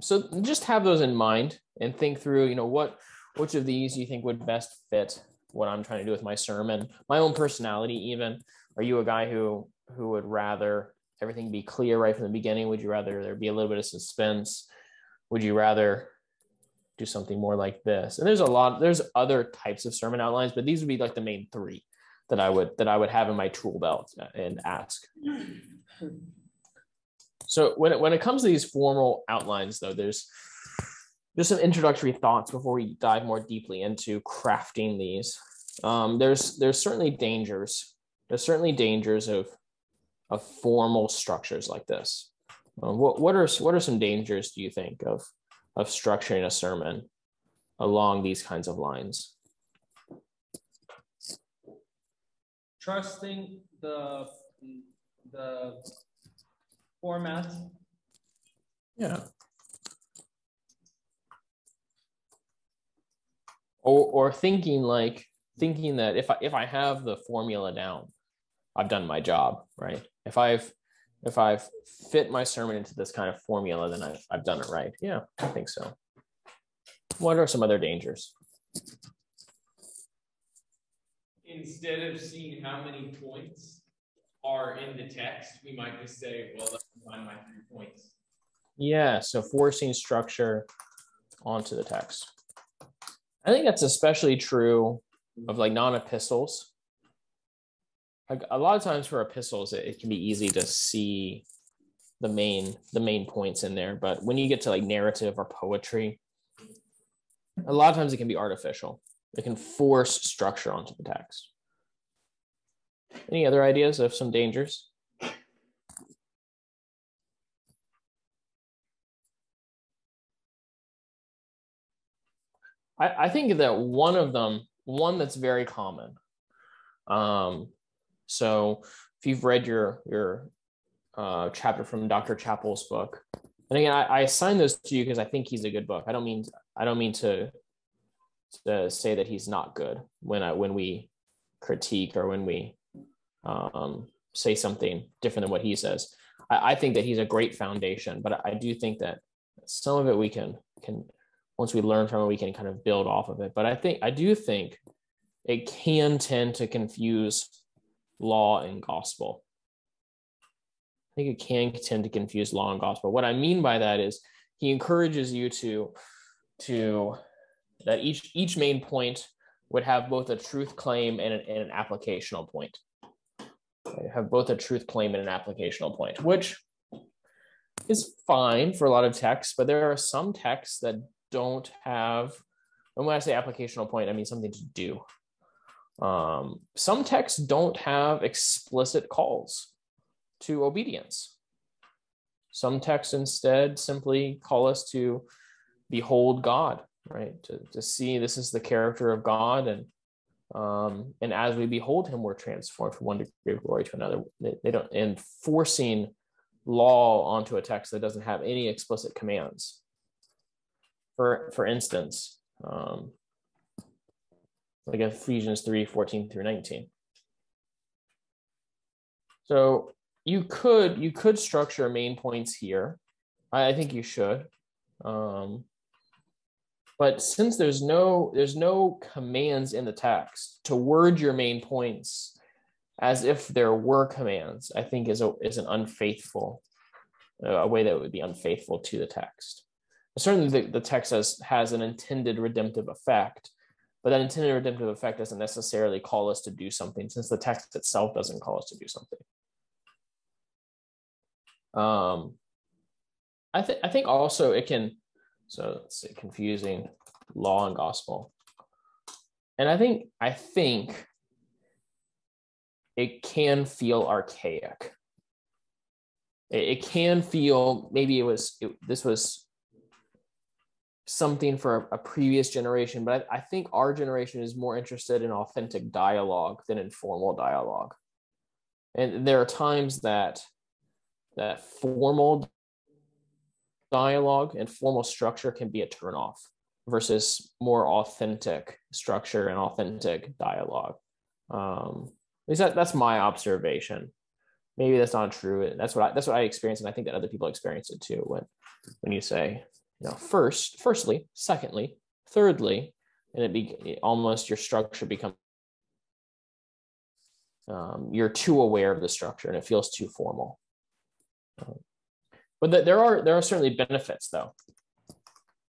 so just have those in mind and think through, you know, what which of these you think would best fit what I'm trying to do with my sermon, my own personality. Even, are you a guy who who would rather everything be clear right from the beginning? Would you rather there be a little bit of suspense? would you rather do something more like this. And there's a lot there's other types of sermon outlines but these would be like the main three that i would that i would have in my tool belt and ask. So when it, when it comes to these formal outlines though there's just some introductory thoughts before we dive more deeply into crafting these. Um, there's there's certainly dangers there's certainly dangers of of formal structures like this. Uh, what what are what are some dangers do you think of of structuring a sermon along these kinds of lines? Trusting the the format. Yeah. Or or thinking like thinking that if I if I have the formula down, I've done my job, right? If I've if I've fit my sermon into this kind of formula, then I've, I've done it right. Yeah, I think so. What are some other dangers? Instead of seeing how many points are in the text, we might just say, well, let's find my three points. Yeah, so forcing structure onto the text. I think that's especially true of like non epistles like a lot of times for epistles it, it, can be easy to see the main the main points in there but when you get to like narrative or poetry a lot of times it can be artificial. It can force structure onto the text. Any other ideas of some dangers? I, I think that one of them one that's very common um, So if you've read your your uh, chapter from Dr. Chapell's book, and again, I, I assign those to you because I think he's a good book. I don't mean I don't mean to to say that he's not good when I when we critique or when we um, say something different than what he says. I, I think that he's a great foundation, but I do think that some of it we can can once we learn from it, we can kind of build off of it. But I think I do think it can tend to confuse law and gospel. I think it can tend to confuse law and gospel. What I mean by that is he encourages you to to that each each main point would have both a truth claim and an, and an applicational point. Have both a truth claim and an applicational point, which is fine for a lot of texts, but there are some texts that don't have, and when I say applicational point, I mean something to do. Um, some texts don't have explicit calls to obedience. Some texts instead simply call us to behold God, right? To, to see this is the character of God and um, and as we behold him, we're transformed from one degree of glory to another. They, they don't and forcing law onto a text that doesn't have any explicit commands. For for instance, um, like Ephesians 3, 14 through 19. So you could you could structure main points here. I, I think you should. Um, but since there's no there's no commands in the text to word your main points as if there were commands, I think is a is an unfaithful a way that would be unfaithful to the text. Certainly, the, the text has has an intended redemptive effect, but that intended redemptive effect doesn't necessarily call us to do something, since the text itself doesn't call us to do something. Um, I think I think also it can so say confusing law and gospel. And I think I think it can feel archaic. It, it can feel maybe it was it, this was something for a, previous generation, but I, think our generation is more interested in authentic dialogue than in formal dialogue. And there are times that that formal dialogue and formal structure can be a turnoff versus more authentic structure and authentic dialogue. Um, at least that, that's my observation. Maybe that's not true. That's what I, that's what I experienced, and I think that other people experience it too. When when you say, you know, first, firstly, secondly, thirdly, and it be almost your structure becomes um, you're too aware of the structure and it feels too formal. Um, but the, there are there are certainly benefits though.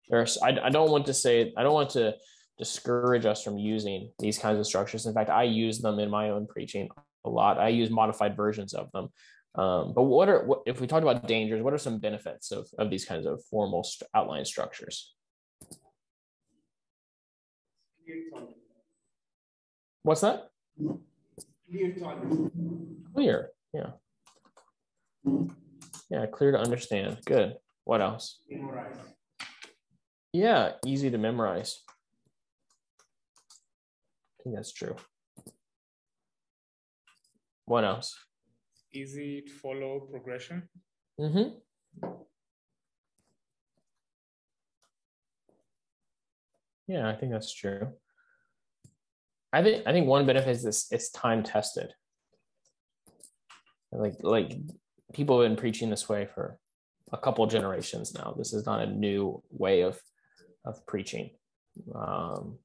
There's I, I don't want to say I don't want to discourage us from using these kinds of structures. In fact, I use them in my own preaching a lot. I use modified versions of them. Um, but what are what, if we talk about dangers? What are some benefits of of these kinds of formal st- outline structures? What's that? Clear. Clear. Yeah. Yeah, clear to understand. Good. What else? Memorize. Yeah, easy to memorize. I think that's true. What else? Easy to follow progression. Mm-hmm. Yeah, I think that's true. I think I think one benefit is this it's time tested. Like like people have been preaching this way for a couple generations now. This is not a new way of of preaching. Um,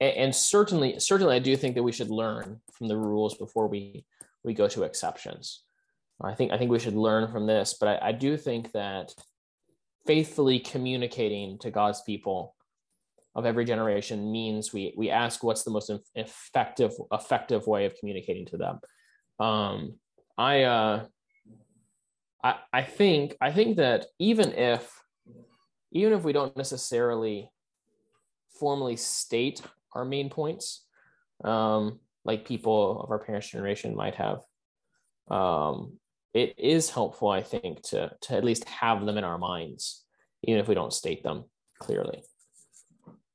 and, and, certainly, certainly, I do think that we should learn from the rules before we we go to exceptions. I think I think we should learn from this, but I, I do think that faithfully communicating to God's people of every generation means we we ask what's the most effective effective way of communicating to them um, I, uh, I, I think, I think that even if, even if we don't necessarily formally state our main points, um, like people of our parents' generation might have, um, it is helpful, I think, to to at least have them in our minds, even if we don't state them clearly.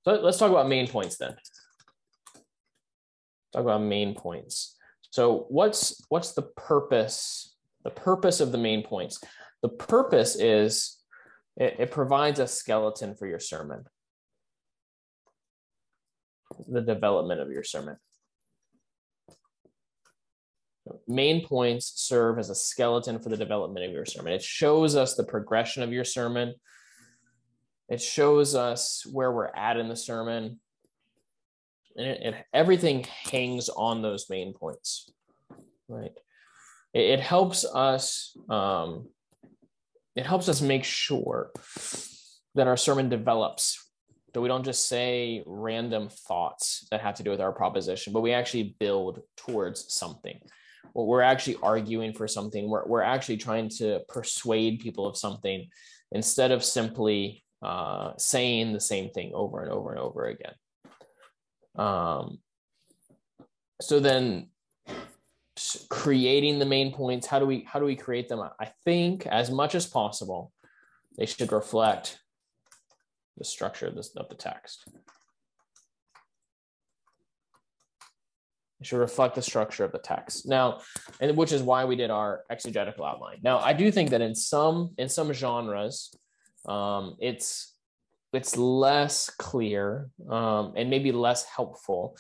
So let's talk about main points then. talk about main points. So what's what's the purpose? The purpose of the main points. The purpose is it, it provides a skeleton for your sermon. The development of your sermon. Main points serve as a skeleton for the development of your sermon. It shows us the progression of your sermon. It shows us where we're at in the sermon and, it, it, everything hangs on those main points right it, it helps us um, it helps us make sure that our sermon develops that we don't just say random thoughts that have to do with our proposition but we actually build towards something. We're actually arguing for something. We're, we're actually trying to persuade people of something instead of simply uh, saying the same thing over and over and over again. Um, so then creating the main points, how do we how do we create them? I think as much as possible, they should reflect the structure of, this, of the text. It should reflect the structure of the text. Now, and which is why we did our exegetical outline. Now, I do think that in some in some genres, um, it's it's less clear um, and maybe less helpful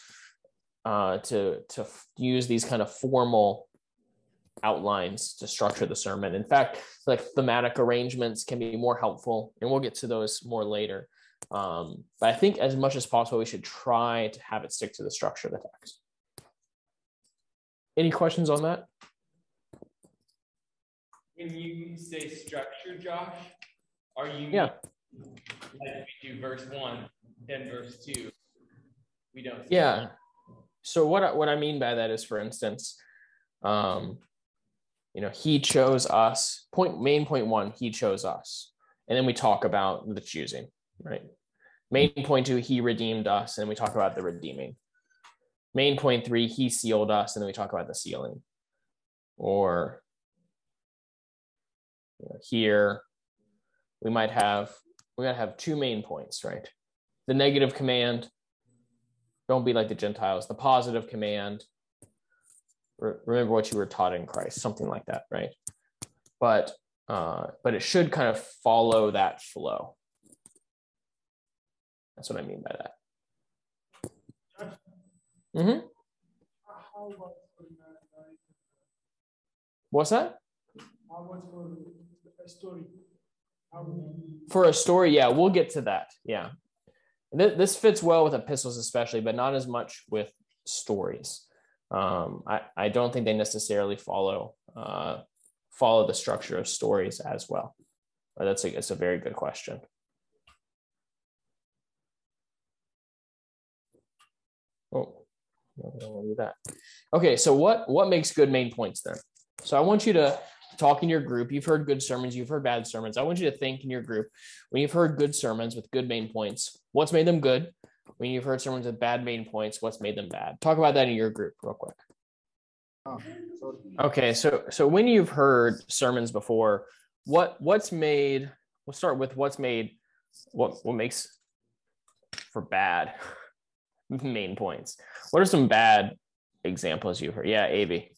uh, to to use these kind of formal outlines to structure the sermon. In fact, like thematic arrangements can be more helpful, and we'll get to those more later. Um, but I think as much as possible, we should try to have it stick to the structure of the text. Any questions on that? When you say structure, Josh, are you yeah like we do verse one, then verse two. We don't. Yeah. So what I, what I mean by that is, for instance, um, you know, he chose us. Point main point one, he chose us, and then we talk about the choosing, right? Main point two, he redeemed us, and we talk about the redeeming. Main point three, he sealed us, and then we talk about the sealing. Or you know, here, we might have we gotta have two main points, right? The negative command, don't be like the Gentiles. The positive command, remember what you were taught in Christ, something like that, right? But uh, but it should kind of follow that flow. That's what I mean by that. Mm-hmm. What's that? For a story, yeah, we'll get to that. Yeah. This fits well with epistles, especially, but not as much with stories. Um, I, I don't think they necessarily follow uh, follow the structure of stories as well. But that's a, it's a very good question. Oh, don't want to do that. Okay, so what what makes good main points then? So I want you to talk in your group. You've heard good sermons, you've heard bad sermons. I want you to think in your group when you've heard good sermons with good main points, what's made them good? When you've heard sermons with bad main points, what's made them bad? Talk about that in your group real quick. Oh, okay, so so when you've heard sermons before, what what's made? We'll start with what's made. What what makes for bad main points? What are some bad examples you've heard? Yeah, Avi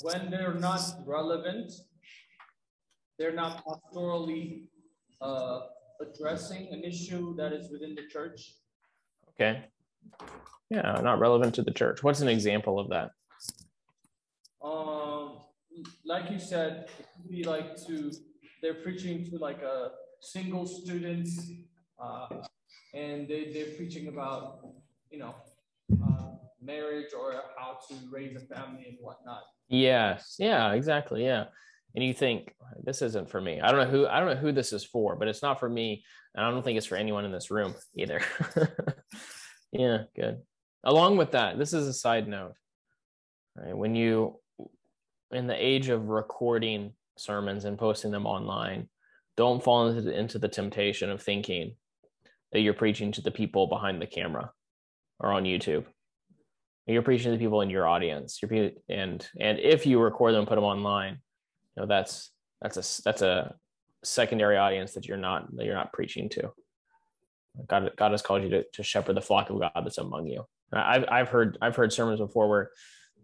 when they're not relevant, they're not pastorally uh, addressing an issue that is within the church. Okay. Yeah, not relevant to the church. What's an example of that? Um, like you said, it could be like to they're preaching to like a single students, uh, and they they're preaching about you know uh, marriage or how to raise a family and whatnot. Yes. Yeah, exactly. Yeah. And you think this isn't for me. I don't know who I don't know who this is for, but it's not for me. And I don't think it's for anyone in this room either. yeah, good. Along with that, this is a side note. Right? When you in the age of recording sermons and posting them online, don't fall into the, into the temptation of thinking that you're preaching to the people behind the camera or on YouTube you're preaching to the people in your audience you're and and if you record them and put them online know that's that's a that's a secondary audience that you're not that you're not preaching to god god has called you to, to shepherd the flock of god that's among you I've I've heard I've heard sermons before where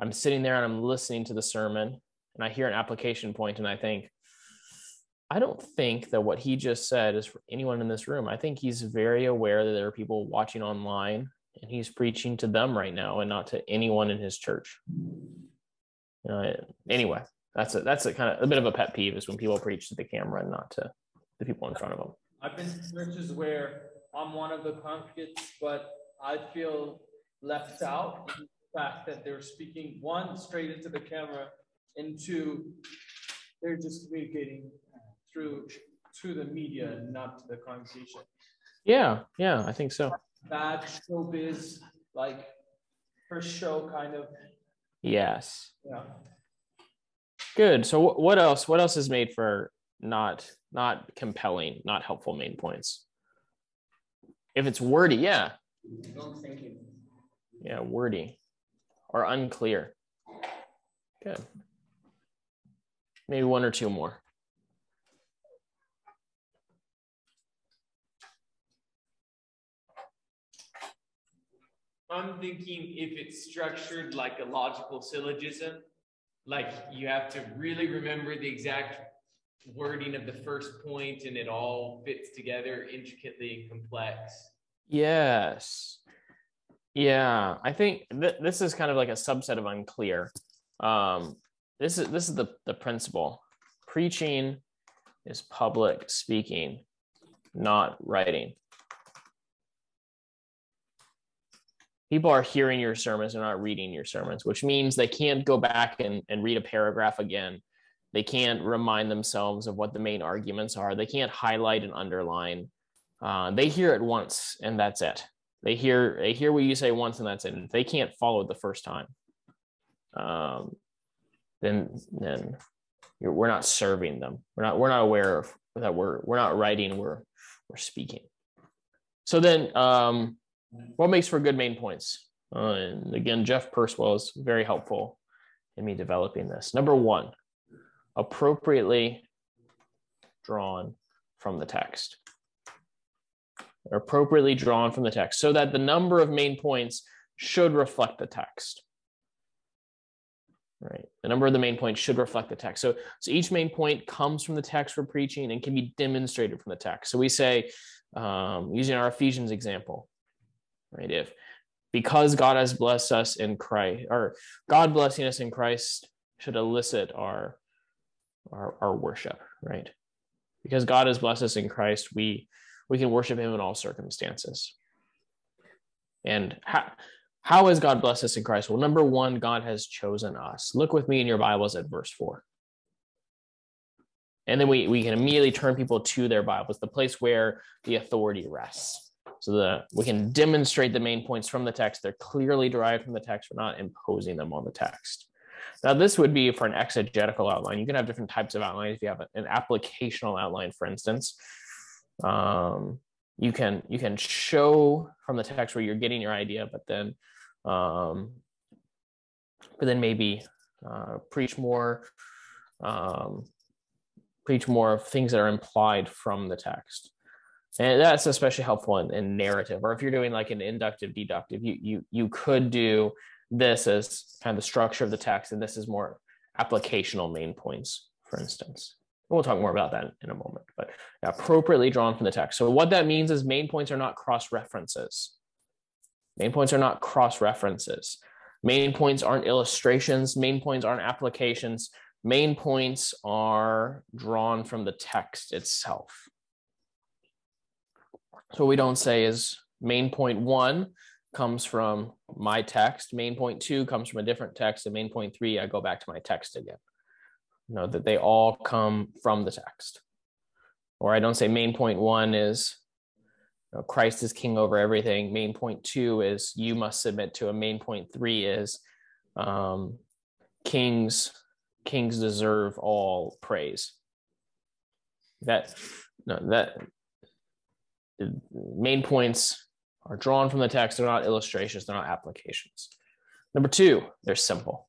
I'm sitting there and I'm listening to the sermon and I hear an application point and I think, I don't think that what he just said is for anyone in this room. I think he's very aware that there are people watching online and he's preaching to them right now and not to anyone in his church. You know, anyway, that's a that's a kind of a bit of a pet peeve is when people preach to the camera and not to the people in front of them. I've been to churches where I'm one of the congregants, but I feel left out in the fact that they're speaking one straight into the camera and two they're just communicating through to the media, and not to the congregation. Yeah, yeah, I think so. Bad showbiz, like for show kind of. Yes. Yeah. Good. So what else? What else is made for not not compelling, not helpful main points? If it's wordy, yeah. Yeah, wordy or unclear. Good. Maybe one or two more. I'm thinking if it's structured like a logical syllogism, like you have to really remember the exact wording of the first point and it all fits together intricately and complex. Yes. Yeah, I think th- this is kind of like a subset of unclear. Um, this is this is the the principle. Preaching is public speaking, not writing. People are hearing your sermons, they're not reading your sermons, which means they can't go back and, and read a paragraph again. They can't remind themselves of what the main arguments are. They can't highlight and underline. Uh, they hear it once and that's it. They hear they hear what you say once and that's it. And if they can't follow it the first time, um, then then we're not serving them. We're not we're not aware of that. We're we're not writing. We're we're speaking. So then, um, what makes for good main points? Uh, and again, Jeff Purswell is very helpful in me developing this. Number one, appropriately drawn from the text. Appropriately drawn from the text so that the number of main points should reflect the text. Right. The number of the main points should reflect the text. So, so each main point comes from the text we're preaching and can be demonstrated from the text. So we say, um, using our Ephesians example, right? If because God has blessed us in Christ, or God blessing us in Christ should elicit our our, our worship, right? Because God has blessed us in Christ, we we can worship Him in all circumstances. And how how has God blessed us in Christ? Well, number one, God has chosen us. Look with me in your Bibles at verse four. And then we, we can immediately turn people to their Bibles, the place where the authority rests so that we can demonstrate the main points from the text. They're clearly derived from the text. We're not imposing them on the text. Now, this would be for an exegetical outline. You can have different types of outlines. If you have an applicational outline, for instance, um, you can you can show from the text where you're getting your idea, but then um, but then maybe uh, preach more um, preach more of things that are implied from the text and that's especially helpful in, in narrative or if you're doing like an inductive deductive you you you could do this as kind of the structure of the text and this is more applicational main points for instance. We'll talk more about that in a moment but appropriately drawn from the text. So what that means is main points are not cross references main points are not cross references main points aren't illustrations. Main points aren't applications. Main points are drawn from the text itself so what we don't say is main point one comes from my text, main point two comes from a different text, and main point three, I go back to my text again. You Know that they all come from the text. Or I don't say main point one is you know, Christ is king over everything. Main point two is you must submit to a main point three is um, kings kings deserve all praise. That no that main points are drawn from the text. They're not illustrations, they're not applications. Number two, they're simple.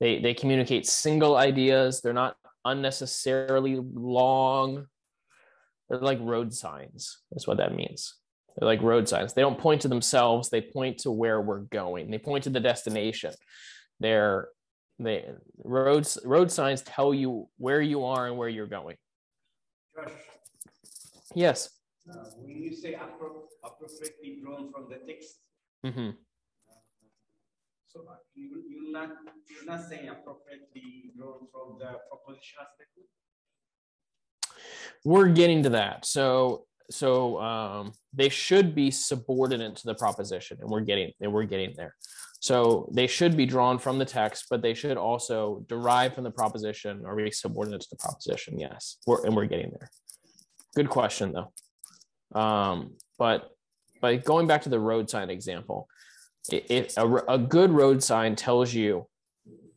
They, they communicate single ideas. They're not unnecessarily long. They're like road signs, That's what that means. They're like road signs. They don't point to themselves. They point to where we're going. They point to the destination. They're they roads road signs tell you where you are and where you're going. Josh, Yes. uh, when you say appro- appropriately drawn from the text, hmm so uh, you, you're not, you're not saying appropriately drawn from the propositional statement? We're getting to that. So so um, they should be subordinate to the proposition, and we're getting and we're getting there. So they should be drawn from the text, but they should also derive from the proposition or be subordinate to the proposition. Yes, we're, and we're getting there. Good question though. Um, but but going back to the road sign example, it, it a, a good road sign tells you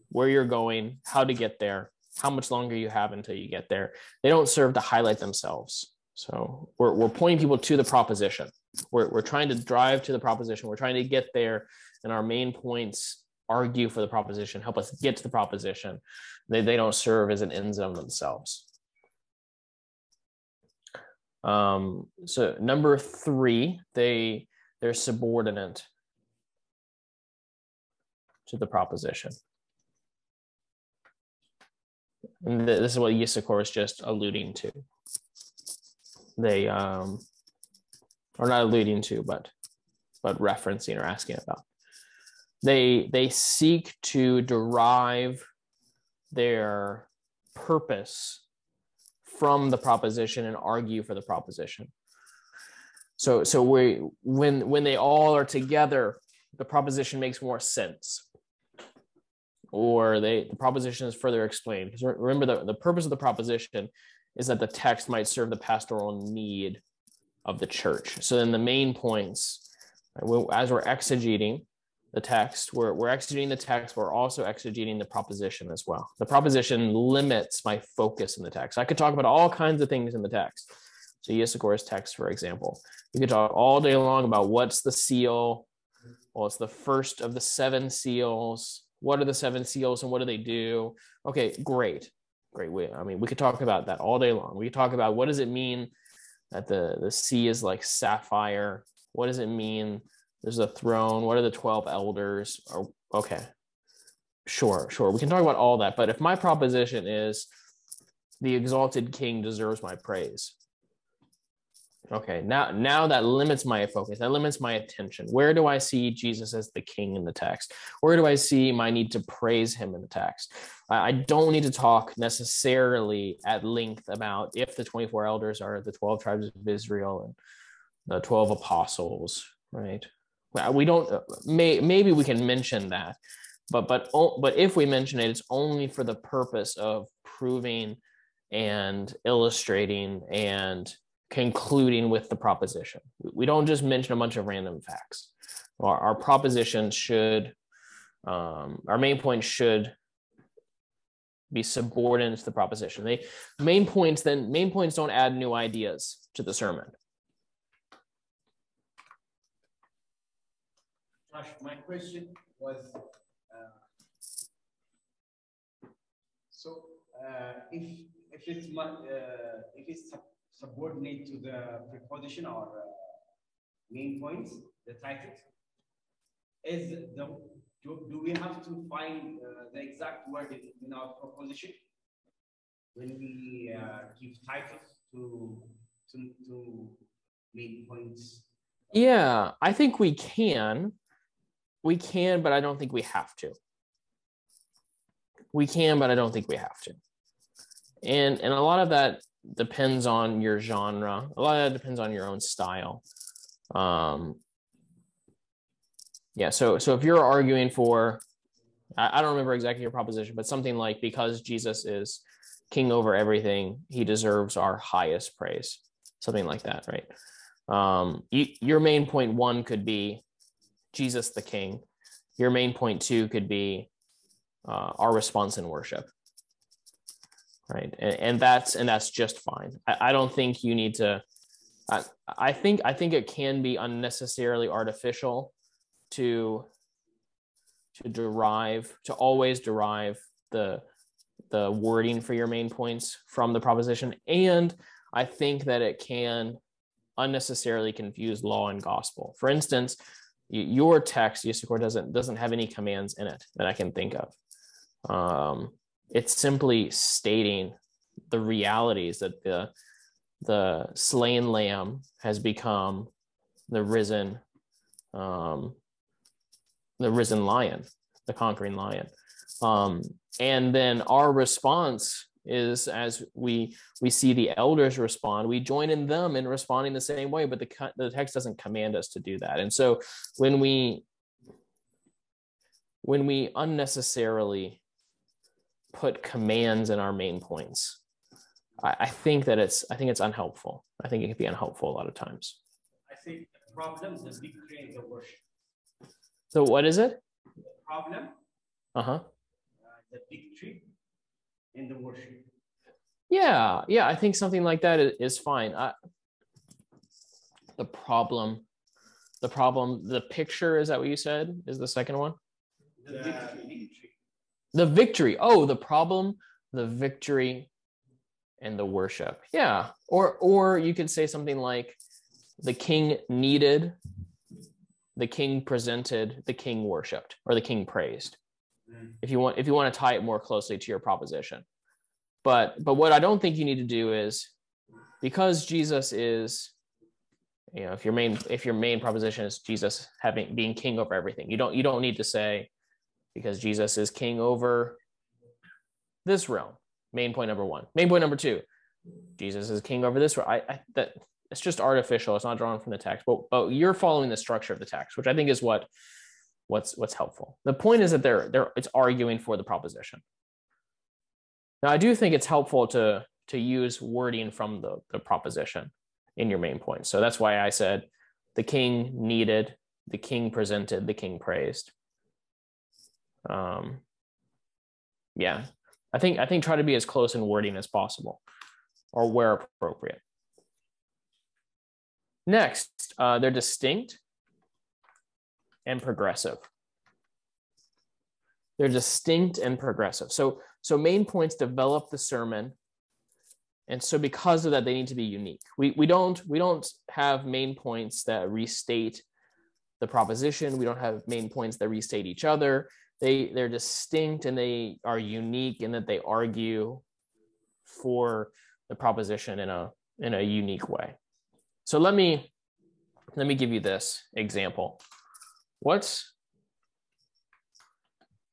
where you're going, how to get there, how much longer you have until you get there. They don't serve to highlight themselves. So we're, we're pointing people to the proposition. We're, we're trying to drive to the proposition. We're trying to get there, and our main points argue for the proposition, help us get to the proposition. They, they don't serve as an end zone themselves. Um, so number three, they they're subordinate to the proposition. And th- this is what Yisakor is just alluding to. They um, are not alluding to, but but referencing or asking about. They they seek to derive their purpose from the proposition and argue for the proposition. So so we when when they all are together, the proposition makes more sense or they the proposition is further explained. Because remember the, the purpose of the proposition is that the text might serve the pastoral need of the church. So then the main points, as we're exegeting the text, we're, we're exegeting the text, we're also exegeting the proposition as well. The proposition limits my focus in the text. I could talk about all kinds of things in the text. So Yisakor's text, for example, you could talk all day long about what's the seal. Well, it's the first of the seven seals what are the seven seals and what do they do okay great great we, i mean we could talk about that all day long we could talk about what does it mean that the the sea is like sapphire what does it mean there's a throne what are the 12 elders or okay sure sure we can talk about all that but if my proposition is the exalted king deserves my praise Okay, now now that limits my focus. That limits my attention. Where do I see Jesus as the king in the text? Where do I see my need to praise him in the text? I don't need to talk necessarily at length about if the 24 elders are the 12 tribes of Israel and the 12 apostles, right? We don't may maybe we can mention that. But but but if we mention it, it's only for the purpose of proving and illustrating and concluding with the proposition. We don't just mention a bunch of random facts. Our, our proposition should, um, our main point should be subordinate to the proposition. They main points then main points don't add new ideas to the sermon. My question was, uh, so uh, if if it's uh, if it's subordinate to the preposition or main points, the title, is the do, do we have to find the exact word in, in our proposition when we give titles to, to to main points? Yeah, I think we can. We can, but I don't think we have to. We can, but I don't think we have to. And and a lot of that depends on your genre. A lot of that depends on your own style. Um, yeah. So so if you're arguing for, I, I don't remember exactly your proposition, but something like because Jesus is king over everything, he deserves our highest praise. Something like that, right? Um, you, your main point one could be Jesus the King. Your main point two could be uh, our response in worship right and, and that's and that's just fine I, I don't think you need to I, I think i think it can be unnecessarily artificial to to derive to always derive the the wording for your main points from the proposition and i think that it can unnecessarily confuse law and gospel. For instance, your text, Yisakor, doesn't doesn't have any commands in it that I can think of. Um, it's simply stating the realities that the the slain lamb has become the risen um, the risen lion, the conquering lion. Um, and then our response is as we we see the elders respond, we join in them in responding the same way, but the the text doesn't command us to do that. And so when we when we unnecessarily put commands in our main points, I, I think that it's I think it's unhelpful. I think it can be unhelpful a lot of times. I think the problem, is the victory in the worship. So what is it? The problem, Uh-huh. uh, the victory in the worship. Yeah, yeah, I think something like that is fine. I, the problem, the problem, the picture is that what you said is the second one? The victory. The victory. Oh, the problem, the victory, and the worship. Yeah. Or or you could say something like the king needed, the king presented, the king worshipped, or the king praised. Mm. If you want, if you want to tie it more closely to your proposition. But but what I don't think you need to do is because Jesus is you know if your main if your main proposition is jesus having being king over everything you don't you don't need to say because jesus is king over this realm main point number one main point number two jesus is king over this realm i, I that it's just artificial it's not drawn from the text but but you're following the structure of the text which i think is what what's what's helpful the point is that they're they're it's arguing for the proposition now i do think it's helpful to to use wording from the the proposition in your main point. So that's why I said the king needed, the king presented, the king praised. Um, yeah, I think I think try to be as close in wording as possible, or where appropriate. Next, uh, they're distinct and progressive. They're distinct and progressive. So so main points develop the sermon. And so because of that they need to be unique. We, we don't we don't have main points that restate the proposition. We don't have main points that restate each other. They they're distinct and they are unique in that they argue for the proposition in a in a unique way. So let me let me give you this example what's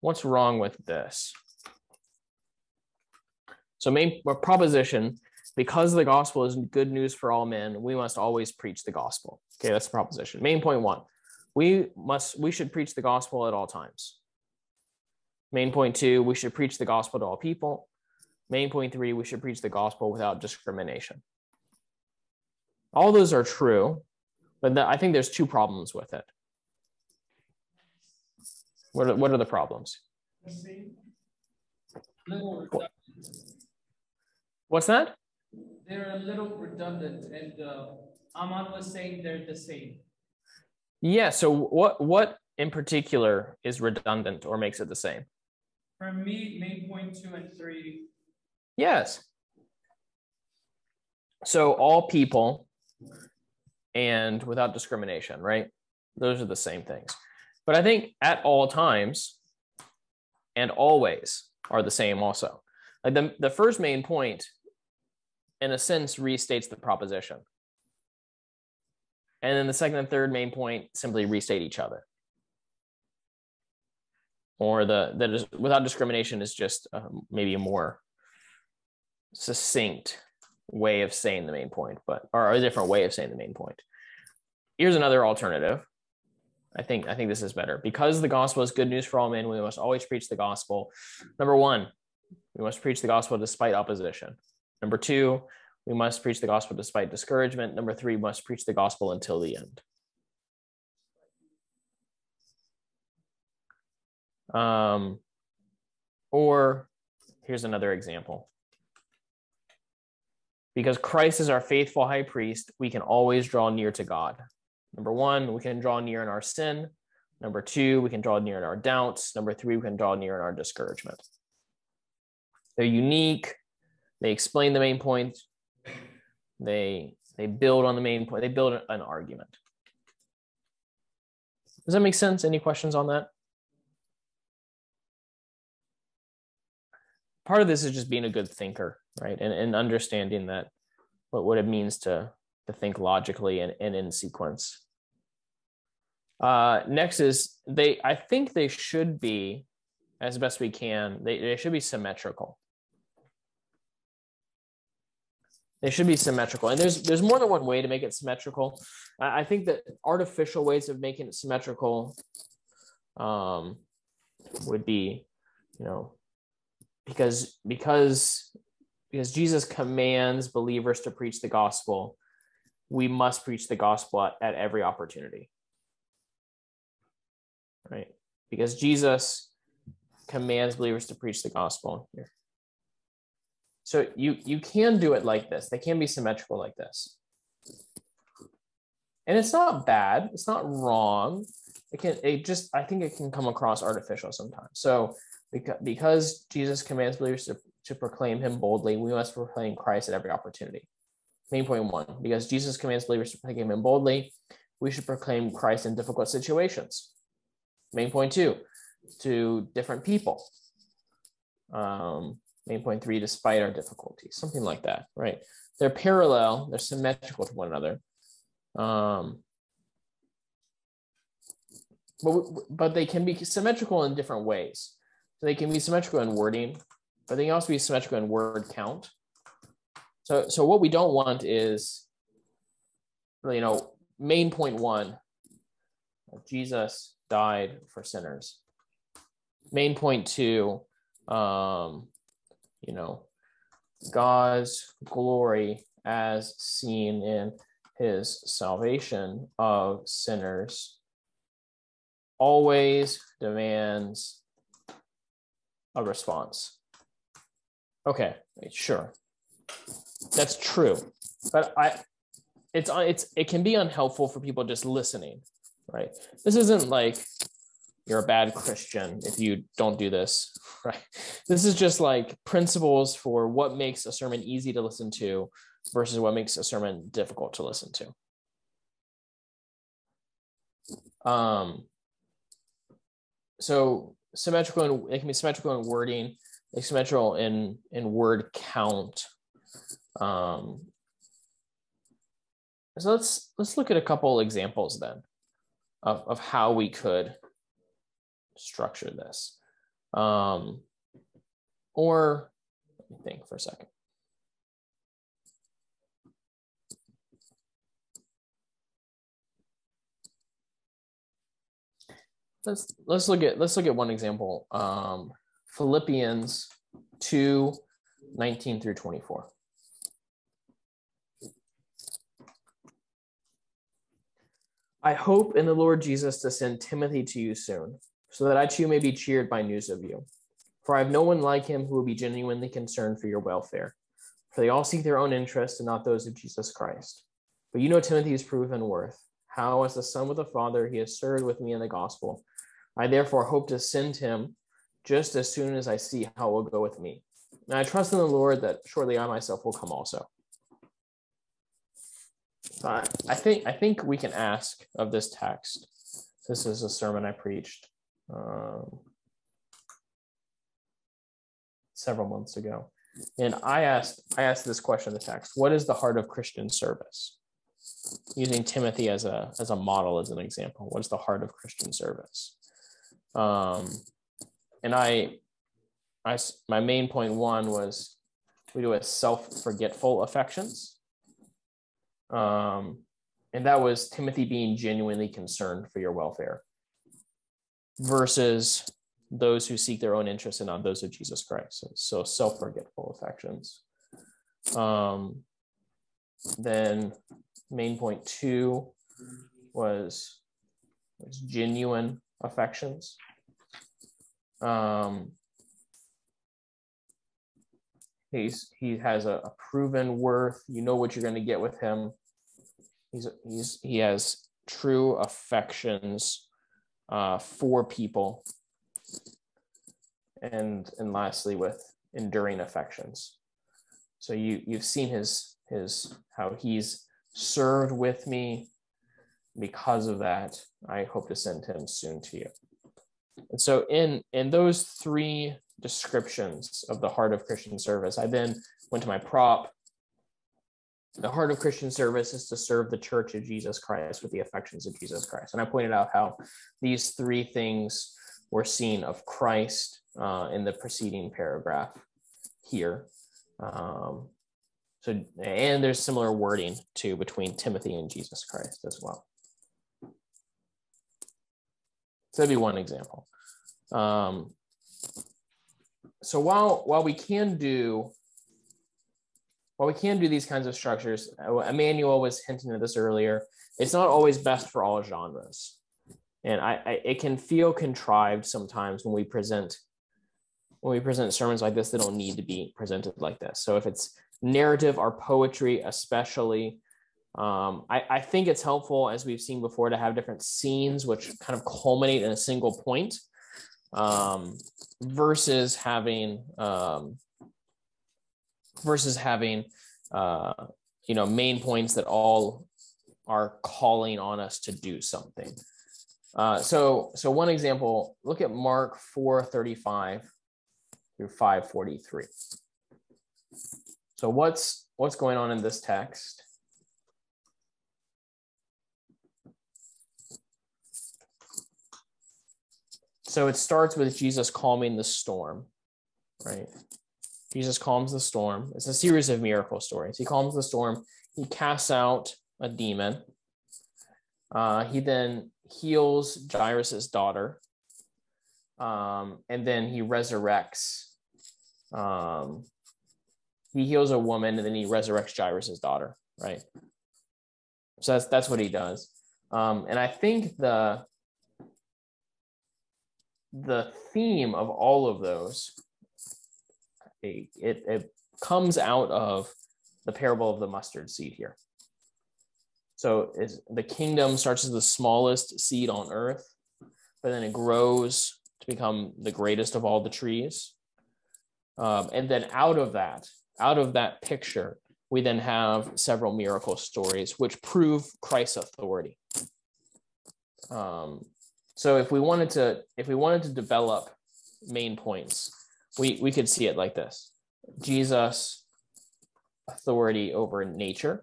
what's wrong with this so main uh, proposition, because the gospel is good news for all men, we must always preach the gospel. Okay, that's the proposition. Main point one. We must we should preach the gospel at all times. Main point two, we should preach the gospel to all people. Main point three, we should preach the gospel without discrimination. All those are true, but the, I think there's two problems with it. What are, what are the problems? What's that? They're a little redundant and uh, Aman was saying they're the same. Yeah. So what what in particular is redundant or makes it the same? For me, main point two and three, Yes. So all people and without discrimination, right? Those are the same things. But I think at all times and always are the same also. Like the, the first main point, in a sense, restates the proposition. And then the second and third main point simply restate each other. Or the that is without discrimination is just um, maybe a more succinct way of saying the main point, but or a different way of saying the main point. Here's another alternative. I think I think this is better. Because the gospel is good news for all men, we must always preach the gospel. Number one, we must preach the gospel despite opposition. Number two, we must preach the gospel despite discouragement. Number three, we must preach the gospel until the end. Um, or here's another example. Because Christ is our faithful high priest, we can always draw near to God. Number one, we can draw near in our sin. Number two, we can draw near in our doubts. Number three, we can draw near in our discouragement. They're unique. They explain the main point. They They build on the main point. They build an argument. Does that make sense? Any questions on that? Part of this is just being a good thinker, right? And, and understanding that what, what it means to, to think logically and, and in sequence. Uh, next is they, I think they should be, as best we can, they, they should be symmetrical. They should be symmetrical. And there's there's more than one way to make it symmetrical. I, I think that artificial ways of making it symmetrical um, would be, you know, because because because Jesus commands believers to preach the gospel, we must preach the gospel at, at every opportunity. Right? Because Jesus commands believers to preach the gospel here. So you you can do it like this. They can be symmetrical like this. And it's not bad. It's not wrong. It can it just I think it can come across artificial sometimes. So because, because Jesus commands believers to, to proclaim him boldly, we must proclaim Christ at every opportunity. Main point one, because Jesus commands believers to proclaim him boldly, we should proclaim Christ in difficult situations. Main point two, to different people. Um, main point three, despite our difficulties, something like that, right? They're parallel, they're symmetrical to one another. Um, but, but they can be symmetrical in different ways. So they can be symmetrical in wording, but they can also be symmetrical in word count. So, so what we don't want is, you know, main point one, Jesus died for sinners. Main point two, um, you know, God's glory as seen in his salvation of sinners always demands a response. Okay, sure. That's true. But I it's it's it can be unhelpful for people just listening, right? This isn't like you're a bad Christian if you don't do this, right? This is just like principles for what makes a sermon easy to listen to versus what makes a sermon difficult to listen to. Um, so symmetrical and it can be symmetrical in wording, symmetrical in in word count. Um, so let's let's look at a couple examples then of, of how we could structure this. Um, or let me think for a second. Let's let's look at let's look at one example. Um, Philippians 2, 19 through 24. I hope in the Lord Jesus to send Timothy to you soon, so that I too may be cheered by news of you. For I have no one like him who will be genuinely concerned for your welfare. For they all seek their own interest and not those of Jesus Christ. But you know Timothy's proven worth, how, as the son of the Father, he has served with me in the gospel. I therefore hope to send him just as soon as I see how it will go with me. And I trust in the Lord that shortly I myself will come also. I, think I think we can ask of this text. This is a sermon I preached um, several months ago, and I asked I asked this question in the text: What is the heart of Christian service? Using Timothy as a as a model as an example, what is the heart of Christian service? Um, and I, I my main point one was we do a self forgetful affections um, and that was Timothy being genuinely concerned for your welfare versus those who seek their own interest and not those of Jesus Christ. So, so self-forgetful affections. Um, then main point two was, was genuine affections. Um, He's he has a, a proven worth. You know what you're going to get with him. He's he's he has true affections uh, for people, and and lastly with enduring affections. So you you've seen his his how he's served with me. Because of that, I hope to send him soon to you. And so in in those three descriptions of the heart of Christian service, I then went to my prop. The heart of Christian service is to serve the church of Jesus Christ with the affections of Jesus Christ. And I pointed out how these three things were seen of Christ uh, in the preceding paragraph here. Um, so, and there's similar wording too between Timothy and Jesus Christ as well. So that'd be one example. Um, so while while we can do while we can do these kinds of structures, uh, Emmanuel was hinting at this earlier. It's not always best for all genres, and I, I it can feel contrived sometimes when we present when we present sermons like this. They don't need to be presented like this. So if it's narrative or poetry, especially, um, I, I think it's helpful, as we've seen before, to have different scenes which kind of culminate in a single point um, versus having um, versus having uh, you know main points that all are calling on us to do something. Uh, so so one example, look at Mark 435 through 543. So what's what's going on in this text? So it starts with Jesus calming the storm, right? Jesus calms the storm. It's a series of miracle stories. He calms the storm. He casts out a demon. Uh, he then heals Jairus's daughter, um, and then he resurrects. Um, he heals a woman, and then he resurrects Jairus's daughter. Right. So that's that's what he does. Um, and I think the the theme of all of those it, it, comes out of the parable of the mustard seed here. So is the kingdom starts as the smallest seed on earth but then it grows to become the greatest of all the trees. Um, and then out of that out of that picture we then have several miracle stories which prove christ's authority. Um, so if we wanted to, if we wanted to develop main points, we, we could see it like this. Jesus authority over nature.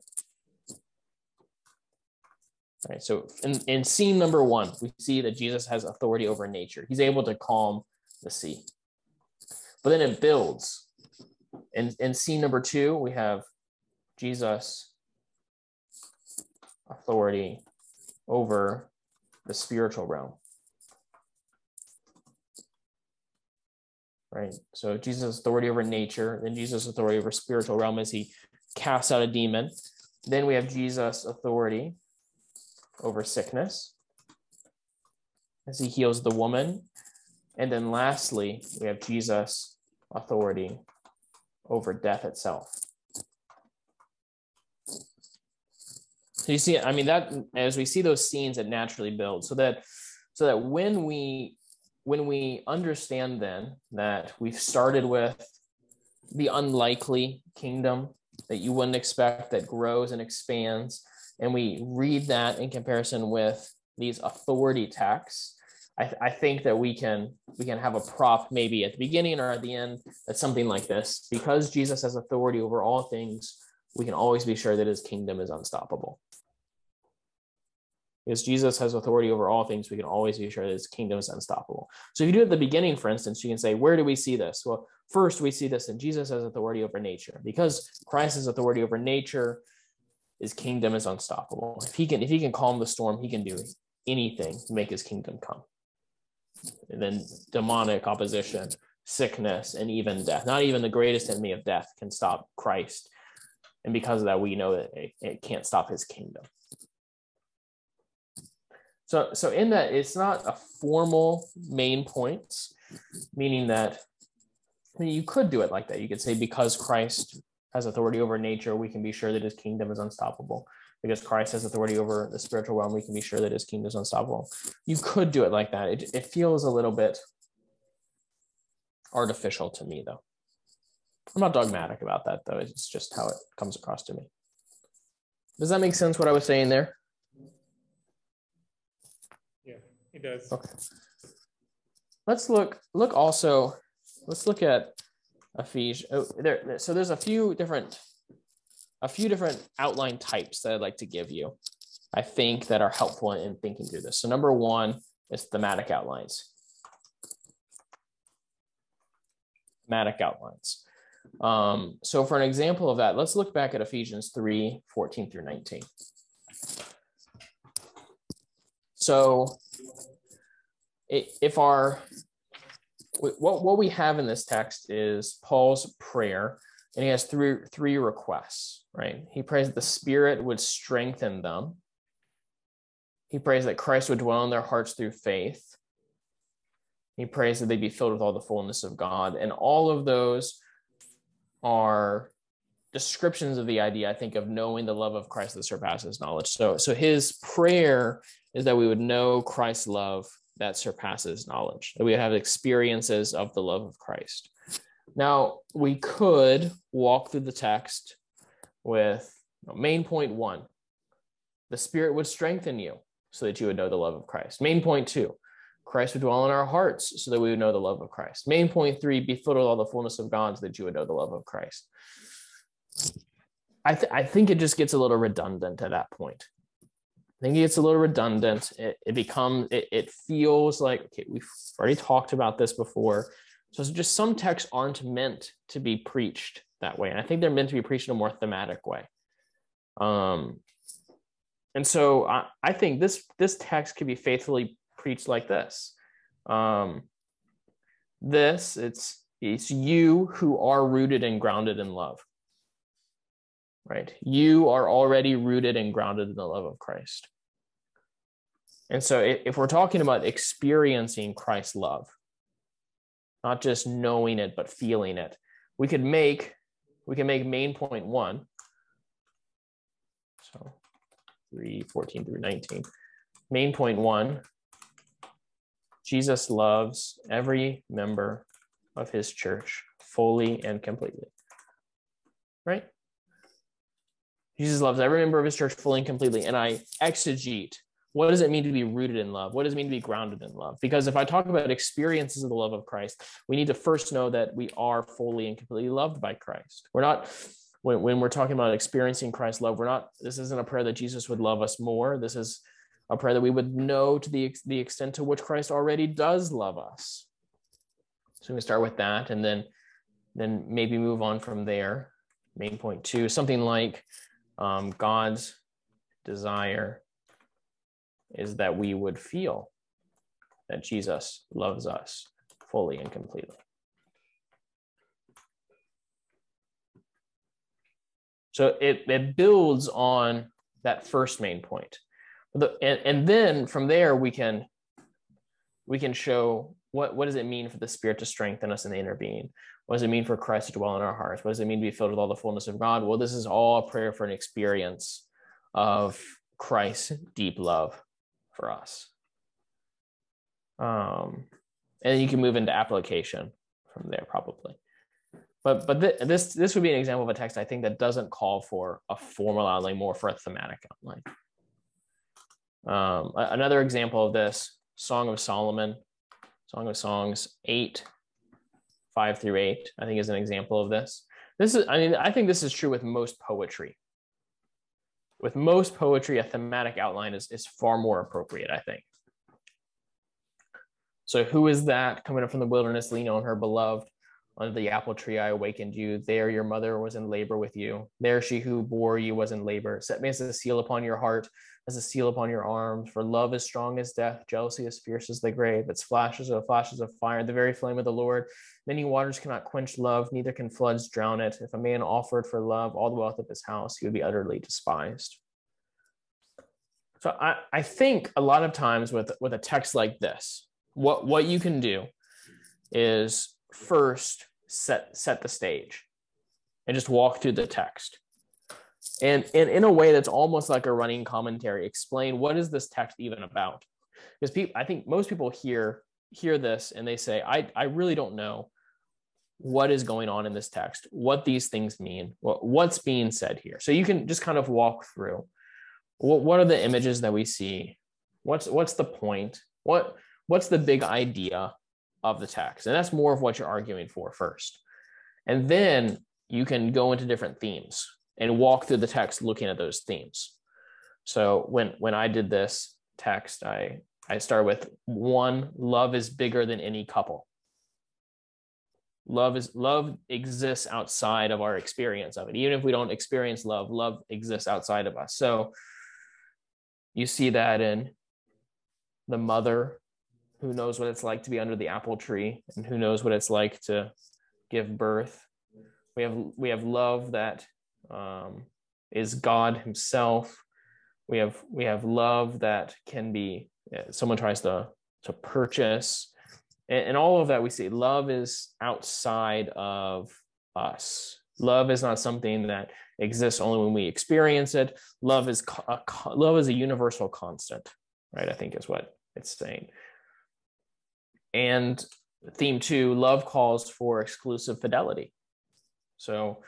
All right, so in, in scene number one, we see that Jesus has authority over nature. He's able to calm the sea. But then it builds. In, in scene number two, we have Jesus authority over the spiritual realm. Right? So Jesus' authority over nature, then Jesus' authority over spiritual realm as he casts out a demon. Then we have Jesus' authority over sickness as he heals the woman. And then lastly, we have Jesus' authority over death itself. So you see, I mean, that as we see those scenes, it naturally builds so that so that when we when we understand then that we've started with the unlikely kingdom that you wouldn't expect that grows and expands, and we read that in comparison with these authority texts, I, th- I, think that we can we can have a prop maybe at the beginning or at the end that's something like this. Because jesus has authority over all things we can always be sure that his kingdom is unstoppable because Jesus has authority over all things, we can always be sure that his kingdom is unstoppable. So if you do it at the beginning, for instance, you can say, where do we see this? Well, first we see this in Jesus has authority over nature. Because Christ has authority over nature, his kingdom is unstoppable. If he can, if he can calm the storm, he can do anything to make his kingdom come. And then demonic opposition, sickness, and even death. Not even the greatest enemy of death can stop Christ. And because of that, we know that it, it can't stop his kingdom. So, so in that, it's not a formal main points, meaning that I mean, you could do it like that. You could say because Christ has authority over nature, we can be sure that his kingdom is unstoppable. Because Christ has authority over the spiritual realm, we can be sure that his kingdom is unstoppable. You could do it like that. It, it feels a little bit artificial to me, though. I'm not dogmatic about that, though. It's just how it comes across to me. Does that make sense what I was saying there? Yeah, it does. Okay. Let's look look also let's look at Ephesians. Oh, there so there's a few different a few different outline types that I'd like to give you. I think that are helpful in thinking through this. So number one is thematic outlines. Thematic outlines. Um, so for an example of that, let's look back at Ephesians 3, 14 through 19. So if our what, what we have in this text is Paul's prayer, and he has three three requests, right? He prays that the Spirit would strengthen them. He prays that Christ would dwell in their hearts through faith. He prays that they be filled with all the fullness of God. And all of those are descriptions of the idea, I think, of knowing the love of Christ that surpasses knowledge. So, so his prayer is that we would know Christ's love that surpasses knowledge, that we have experiences of the love of Christ. Now, we could walk through the text with main point one the Spirit would strengthen you so that you would know the love of Christ. Main point two Christ would dwell in our hearts so that we would know the love of Christ. Main point three be filled with all the fullness of God so that you would know the love of Christ. I, th- I think it just gets a little redundant at that point. I think it's a little redundant. It, it becomes, it, it feels like, okay, we've already talked about this before. So just some texts aren't meant to be preached that way. And I think they're meant to be preached in a more thematic way. Um, and so I, I think this this text could be faithfully preached like this. Um, this it's it's you who are rooted and grounded in love. Right? You are already rooted and grounded in the love of Christ. And so if we're talking about experiencing Christ's love, not just knowing it, but feeling it, we could make, we can make main point one. So 3, 14 through 19. Main point one, Jesus loves every member of his church fully and completely. Right? Jesus loves every member of his church fully and completely. And I exegete what does it mean to be rooted in love? What does it mean to be grounded in love? Because if I talk about experiences of the love of Christ, we need to first know that we are fully and completely loved by Christ. We're not, when, when we're talking about experiencing Christ's love, we're not, this isn't a prayer that Jesus would love us more. This is a prayer that we would know to the, the extent to which Christ already does love us. So we start with that and then, then maybe move on from there. Main point two, something like um, God's desire is that we would feel that Jesus loves us fully and completely. So it, it builds on that first main point. The, and, and then from there we can we can show what, what does it mean for the spirit to strengthen us in the inner being what does it mean for christ to dwell in our hearts what does it mean to be filled with all the fullness of god well this is all a prayer for an experience of christ's deep love for us. Um, and you can move into application from there probably. But but th- this this would be an example of a text I think that doesn't call for a formal outline, more for a thematic outline. Um, another example of this, Song of Solomon, Song of Songs eight, five through eight, I think is an example of this. This is, I mean, I think this is true with most poetry with most poetry, a thematic outline is, is far more appropriate, I think. So, who is that coming up from the wilderness, lean on her beloved? Under the apple tree, I awakened you. There, your mother was in labor with you. There, she who bore you was in labor. Set me as a seal upon your heart, as a seal upon your arms. For love is strong as death, jealousy as fierce as the grave. Its flashes are flashes of fire, the very flame of the Lord. Many waters cannot quench love, neither can floods drown it. If a man offered for love all the wealth of his house, he would be utterly despised. So I, I think a lot of times with, with a text like this, what, what you can do is first set, set the stage and just walk through the text. And, and in a way that's almost like a running commentary, explain what is this text even about? Because people, I think most people hear hear this and they say, I, I really don't know what is going on in this text, what these things mean, what, what's being said here. So you can just kind of walk through what, what are the images that we see? What's what's the point? What what's the big idea of the text? And that's more of what you're arguing for first. And then you can go into different themes and walk through the text looking at those themes. So when when I did this text, I I started with one, love is bigger than any couple. Love is love exists outside of our experience of it. Even if we don't experience love, love exists outside of us. So you see that in the mother who knows what it's like to be under the apple tree and who knows what it's like to give birth. We have we have love that um, is God Himself. We have we have love that can be someone tries to to purchase, and, and all of that we see. Love is outside of us. Love is not something that exists only when we experience it. Love is a, love is a universal constant, right? I think is what it's saying. And theme two, love calls for exclusive fidelity. So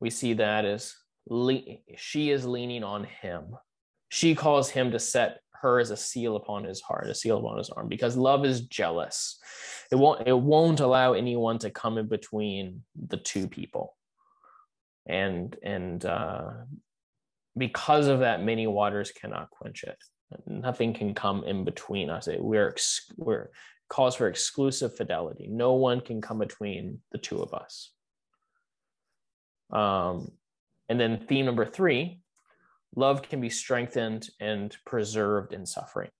we see that as le- she is leaning on him. She calls him to set her as a seal upon his heart, a seal upon his arm, because love is jealous. It won't it won't allow anyone to come in between the two people. And and uh, because of that, many waters cannot quench it. Nothing can come in between us. We're we're calls for exclusive fidelity. No one can come between the two of us. Um, and then theme number three love can be strengthened and preserved in suffering.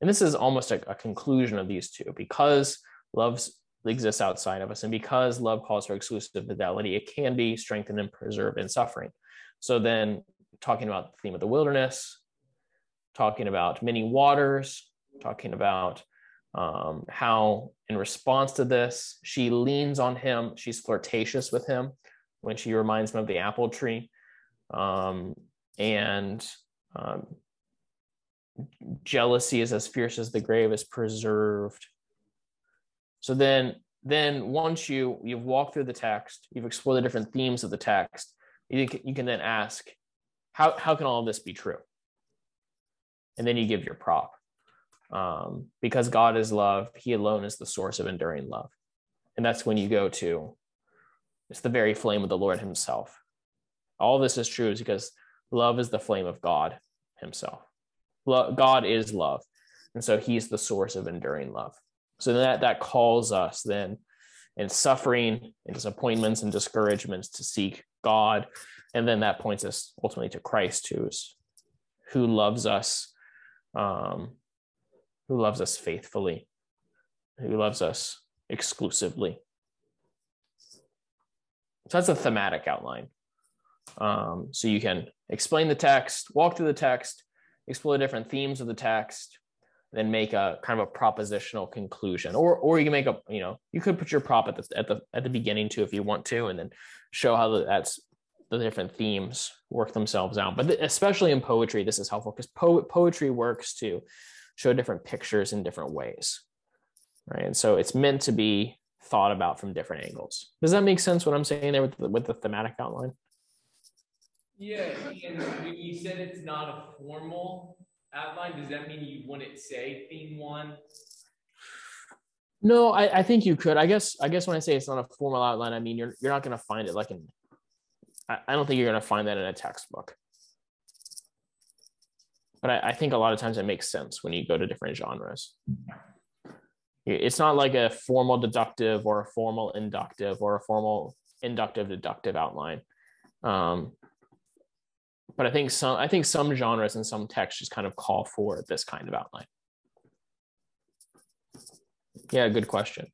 And this is almost a, a conclusion of these two because love exists outside of us and because love calls for exclusive fidelity, it can be strengthened and preserved in suffering. So then, talking about the theme of the wilderness, talking about many waters, talking about um, how, in response to this, she leans on him, she's flirtatious with him when she reminds him of the apple tree. Um, and um, jealousy is as fierce as the grave is preserved. So then, then once you you've walked through the text, you've explored the different themes of the text, you can, you can then ask, how how can all of this be true? And then you give your prop, um, because God is love. He alone is the source of enduring love, and that's when you go to, it's the very flame of the Lord Himself. All this is true is because Love is the flame of God himself. God is love. And so he's the source of enduring love. So that, that calls us then in suffering and disappointments and discouragements to seek God. And then that points us ultimately to Christ, who's who loves us, um, who loves us faithfully, who loves us exclusively. So that's a thematic outline. Um, so you can explain the text, walk through the text, explore different themes of the text, then make a kind of a propositional conclusion. Or or you can make a, you know, you could put your prop at the at the at the beginning too if you want to, and then show how that's the different themes work themselves out. But especially in poetry, this is helpful because po- poetry works to show different pictures in different ways. Right. And so it's meant to be thought about from different angles. Does that make sense what I'm saying there with the, with the thematic outline? Yeah, and when you said it's not a formal outline, does that mean you wouldn't say theme one? No, I, I think you could. I guess I guess when I say it's not a formal outline, I mean you're you're not gonna find it like in I, don't think you're gonna find that in a textbook. But I, I think a lot of times it makes sense when you go to different genres. It's not like a formal deductive or a formal inductive or a formal inductive deductive outline. Um, but I think some I think some genres and some texts just kind of call for this kind of outline. Yeah, good question.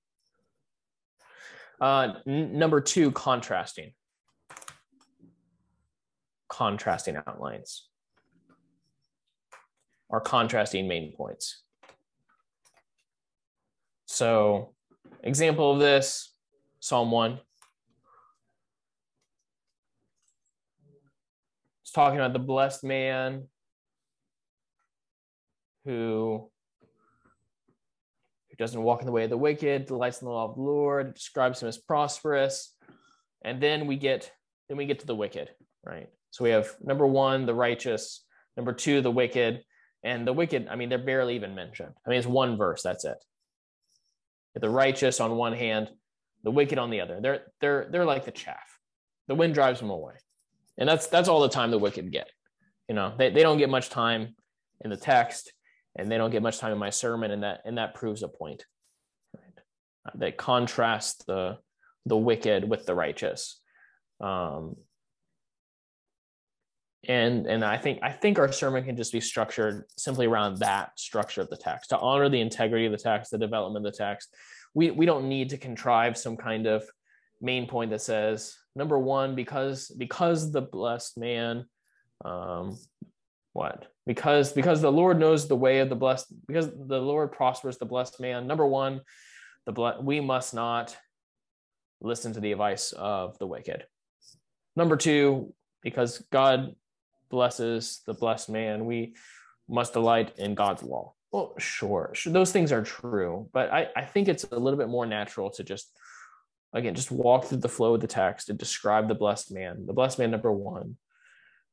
Uh, n- number two, contrasting. Contrasting outlines or contrasting main points. So, example of this Psalm 1 talking about the blessed man who who doesn't walk in the way of the wicked, delights in the law of the Lord, describes him as prosperous. And then we get then we get to the wicked, right? So we have number one, the righteous, number two, the wicked, and the wicked, I mean, they're barely even mentioned. I mean, it's one verse, that's it. The righteous on one hand, the wicked on the other. They're they're they're like the chaff. The wind drives them away. And that's that's all the time the wicked get. You know, they, they don't get much time in the text and they don't get much time in my sermon, and that and that proves a point. Right? That contrasts the the wicked with the righteous. Um, and and I think I think our sermon can just be structured simply around that structure of the text to honor the integrity of the text, the development of the text. We we don't need to contrive some kind of main point that says number one because because the blessed man um, what? Because because the lord knows the way of the blessed because the lord prospers the blessed man. Number one the ble- we must not listen to the advice of the wicked. Number two because god blesses the blessed man we must delight in god's law. Well sure, sure those things are true but I, I think it's a little bit more natural to just again just walk through the flow of the text and describe the blessed man. The blessed man number one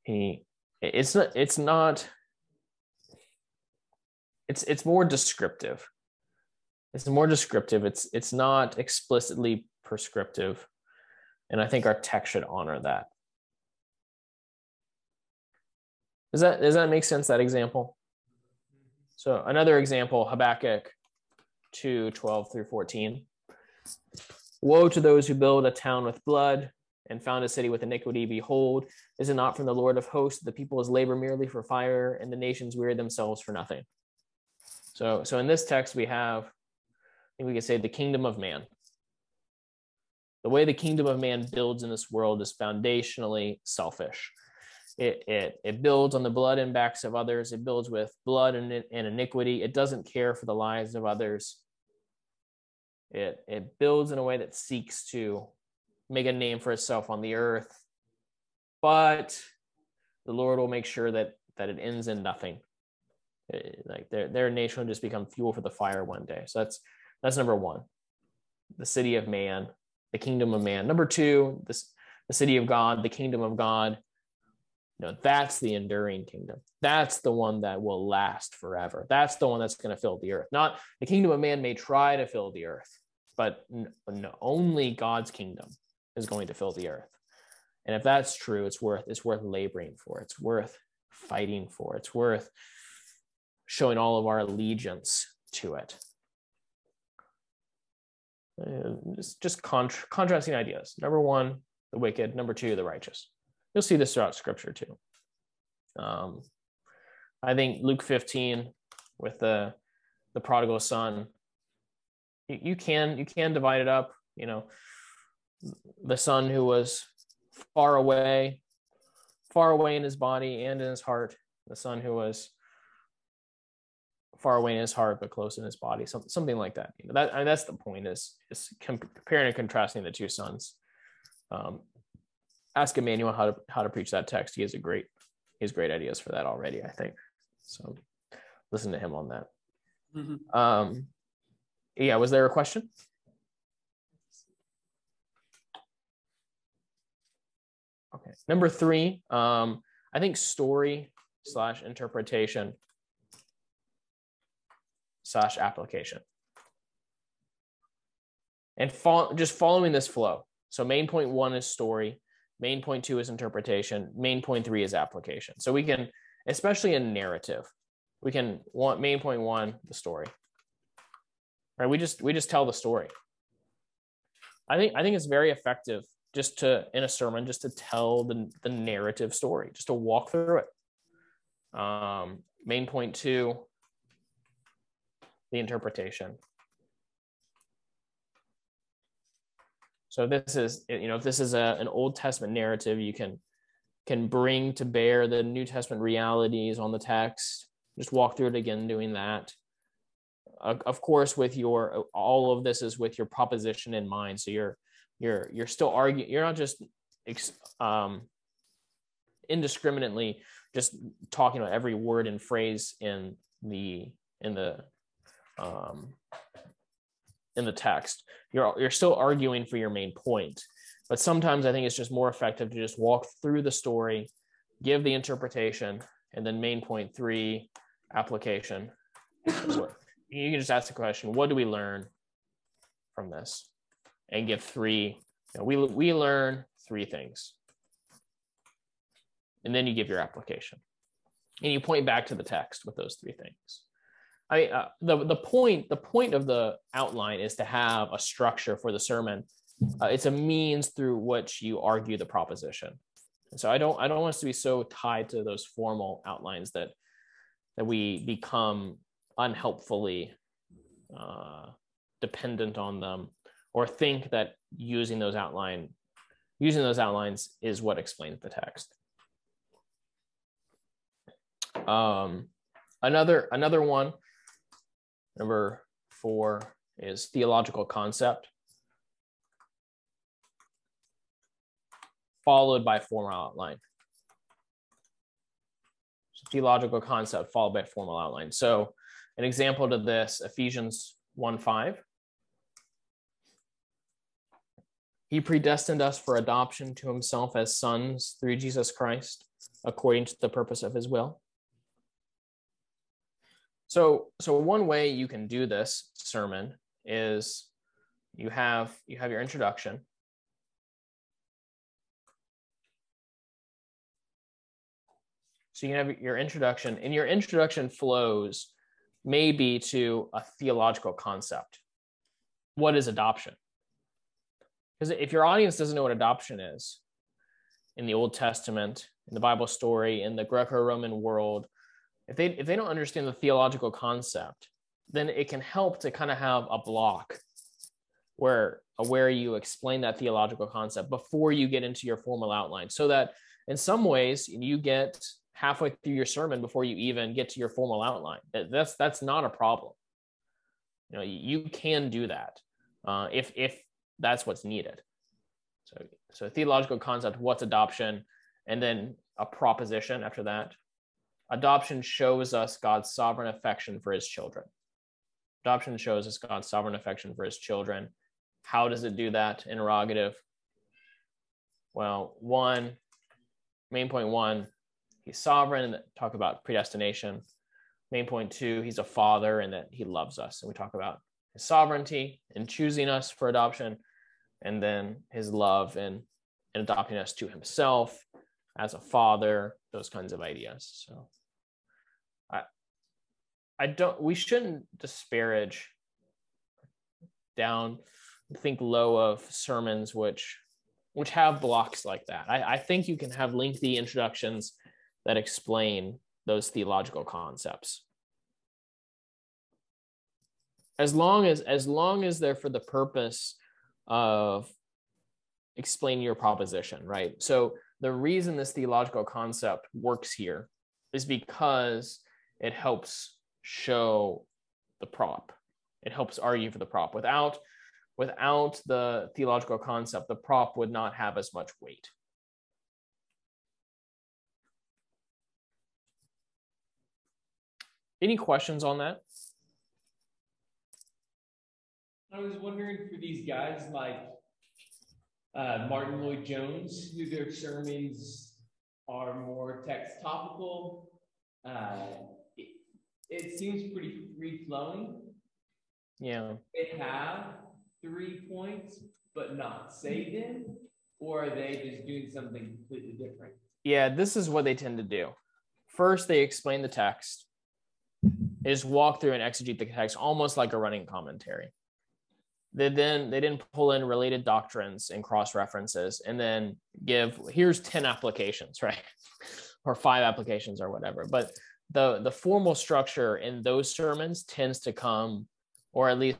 he it's not it's not it's it's more descriptive. It's more descriptive. It's it's not explicitly prescriptive. And i think our text should honor that. Does that does that make sense that example? So another example habakkuk 2 12 through 14 woe to those who build a town with blood and found a city with iniquity. Behold, is it not from the Lord of hosts? The people is labor merely for fire, and the nations weary themselves for nothing. So, so in this text, we have, I think we could say, the kingdom of man. The way the kingdom of man builds in this world is foundationally selfish. It, it, it builds on the blood and backs of others. It builds with blood and, and iniquity. It doesn't care for the lives of others. It, it builds in a way that seeks to make a name for itself on the earth, but the Lord will make sure that that it ends in nothing. It, eh, like their their nation will just become fuel for the fire one day. So that's that's number one. The city of man, the kingdom of man. Number two, this the city of God, the kingdom of God. Know, that's the enduring kingdom. That's the one that will last forever. That's the one that's going to fill the earth. Not the kingdom of man may try to fill the earth, but only God's kingdom is going to fill the earth. And if that's true, it's worth it's worth laboring for. It's worth fighting for. It's worth showing all of our allegiance to it. Just just contra- contrasting ideas. Number one, the wicked. Number two, the righteous. You'll see this throughout Scripture too. Um, I think Luke 15 with the the prodigal son. You, you can you can divide it up. You know, the son who was far away, far away in his body and in his heart, the son who was far away in his heart but close in his body, something something like that. You know, that I mean, that's the point is is comparing and contrasting the two sons. Um, ask Emmanuel how to how to preach that text. He has a great he has great ideas for that already. I think so. Listen to him on that. Mm-hmm. Um, yeah, was there a question? Okay. Number three, um, I think story slash interpretation slash application. And fo- just following this flow. So main point one is story. Main point two is interpretation. Main point three is application. So we can, especially in narrative, we can want main point one, the story. Right? We just we just tell the story. I think I think it's very effective just to in a sermon just to tell the, the narrative story just to walk through it um, main point two the interpretation so this is you know if this is a, an old testament narrative you can can bring to bear the new testament realities on the text just walk through it again doing that of course with your all of this is with your proposition in mind so you're you're you're still arguing you're not just um, indiscriminately just talking about every word and phrase in the in the um, in the text. You're you're still arguing for your main point, but sometimes I think it's just more effective to just walk through the story, give the interpretation, and then main point three application. You can just ask the question: What do we learn from this? And give three. You know, we we learn three things, and then you give your application, and you point back to the text with those three things. I uh, the the point the point of the outline is to have a structure for the sermon. Uh, it's a means through which you argue the proposition. And so I don't I don't want us to be so tied to those formal outlines that that we become unhelpfully uh, dependent on them or think that using those outline using those outlines is what explains the text. Um, another another one Number four is theological concept, followed by formal outline. So theological concept followed by formal outline. So an example to this, Ephesians 1 5. He predestined us for adoption to himself as sons through Jesus Christ, according to the purpose of his will. So, so one way you can do this sermon is you have you have your introduction. So you have your introduction, and your introduction flows maybe to a theological concept. What is adoption? Because if your audience doesn't know what adoption is in the Old Testament, in the Bible story, in the Greco-Roman world, if they if they don't understand the theological concept then it can help to kind of have a block where uh, where you explain that theological concept before you get into your formal outline so that in some ways you get halfway through your sermon before you even get to your formal outline that's that's not a problem you know you can do that uh, if if that's what's needed so so theological concept what's adoption and then a proposition after that Adoption shows us God's sovereign affection for his children. Adoption shows us God's sovereign affection for his children. How does it do that? Interrogative. Well, one, main point one, he's sovereign, and talk about predestination. Main point two, he's a father and that he loves us. And we talk about his sovereignty in choosing us for adoption, and then his love in, in adopting us to himself as a father, those kinds of ideas. So I don't. We shouldn't disparage down, think low of sermons which which have blocks like that. I, I think you can have lengthy introductions that explain those theological concepts. As long as as long as they're for the purpose of explaining your proposition, right? So the reason this theological concept works here is because it helps show the prop. It helps argue for the prop. Without without the theological concept, the prop would not have as much weight. Any questions on that? I was wondering for these guys like uh, Martyn Lloyd-Jones, who their sermons are more text topical, uh, it seems pretty free flowing. Yeah. They have three points, but not say them, or are they just doing something completely different? Yeah, this is what they tend to do. First, they explain the text. Just walk through and exegete the text almost like a running commentary. They then they didn't pull in related doctrines and cross references and then give here's 10 applications, right? or five applications or whatever. But the the formal structure in those sermons tends to come or at least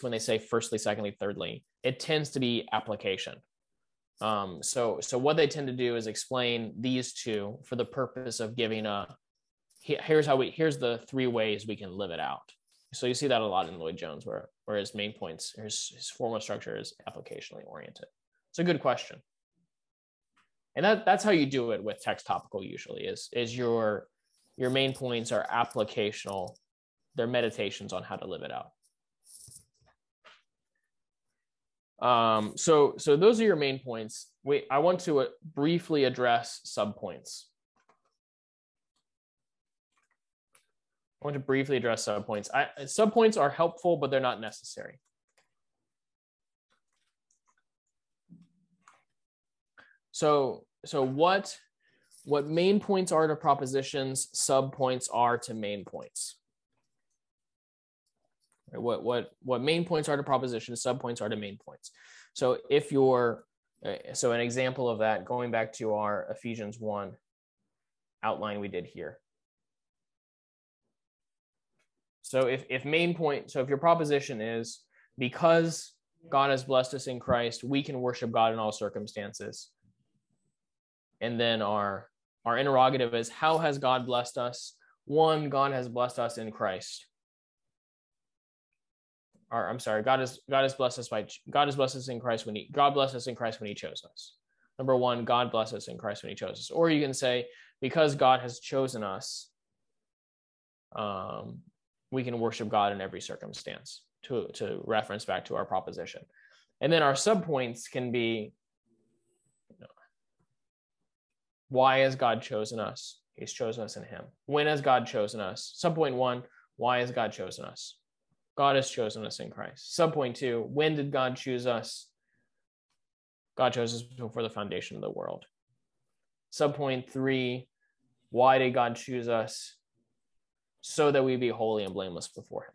when they say firstly secondly thirdly it tends to be application um, so so what they tend to do is explain these two for the purpose of giving a here's how we here's the three ways we can live it out so you see that a lot in lloyd-jones where where his main points his, his formal structure is applicationally oriented it's a good question and that that's how you do it with text topical usually is is your your main points are applicational their meditations on how to live it out. Um, so, so those are your main points. Wait, I want to uh, briefly address subpoints. Want to briefly address subpoints. Subpoints are helpful, but they're not necessary. So, so what, what main points are to propositions, subpoints are to main points. What, what, what main points are to propositions, subpoints are to main points. So if you're, uh, so an example of that, going back to our Ephesians 1 outline we did here. So if, if main point, so if your proposition is because God has blessed us in Christ, we can worship God in all circumstances. And then our our interrogative is how has God blessed us? One, God has blessed us in Christ. Or I'm sorry, God has God has blessed us by God has blessed us in Christ when he God blessed us in Christ when he chose us. Number one, God blessed us in Christ when he chose us. Or you can say, because God has chosen us, um, we can worship God in every circumstance to, to reference back to our proposition. And then our subpoints can be you know, why has God chosen us? He's chosen us in Him. When has God chosen us? Subpoint one, why has God chosen us? God has chosen us in Christ. Subpoint two, when did God choose us? God chose us before the foundation of the world. Subpoint three, why did God choose us? So that we be holy and blameless before him.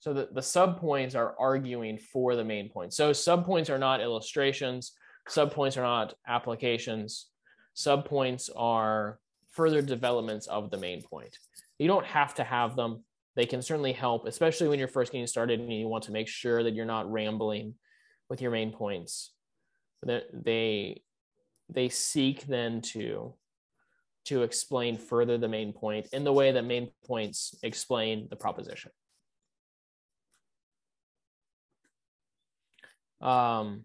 So the, the subpoints are arguing for the main point. So subpoints are not illustrations, subpoints are not applications, subpoints are further developments of the main point. You don't have to have them. They can certainly help, especially when you're first getting started and you want to make sure that you're not rambling with your main points. They they seek then to to explain further the main point in the way that main points explain the proposition. Um,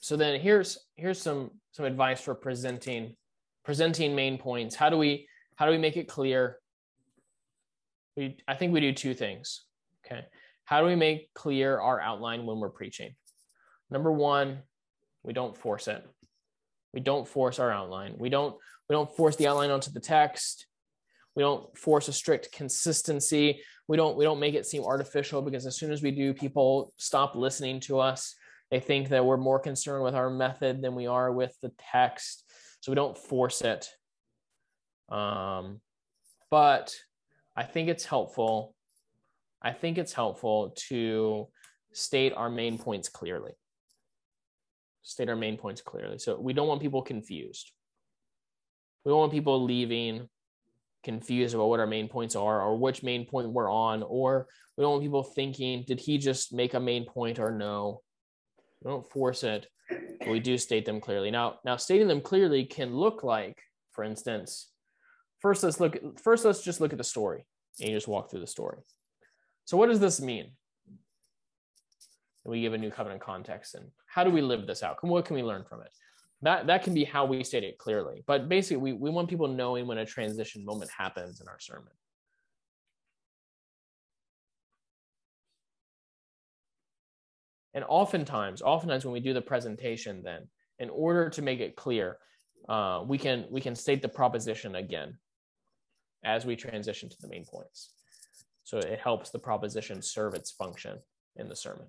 so then here's here's some some advice for presenting presenting main points. How do we how do we make it clear? We I think we do two things. Okay. How do we make clear our outline when we're preaching? Number one, we don't force it. We don't force our outline. We don't we don't force the outline onto the text. We don't force a strict consistency. We don't we don't make it seem artificial because as soon as we do, people stop listening to us. They think that we're more concerned with our method than we are with the text. So we don't force it. Um, but I think it's helpful. I think it's helpful to state our main points clearly. State our main points clearly. So we don't want people confused we don't want people leaving confused about what our main points are or which main point we're on, or we don't want people thinking, did he just make a main point or no? We don't force it, but we do state them clearly. Now, now stating them clearly can look like, for instance, first let's look first let's just look at the story and you just walk through the story. So what does this mean? We give a new covenant context and how do we live this out? And What can we learn from it? That that can be how we state it clearly but basically we, we want people knowing when a transition moment happens in our sermon. And oftentimes oftentimes when we do the presentation then in order to make it clear uh, we can we can state the proposition again as we transition to the main points. So it helps the proposition serve its function in the sermon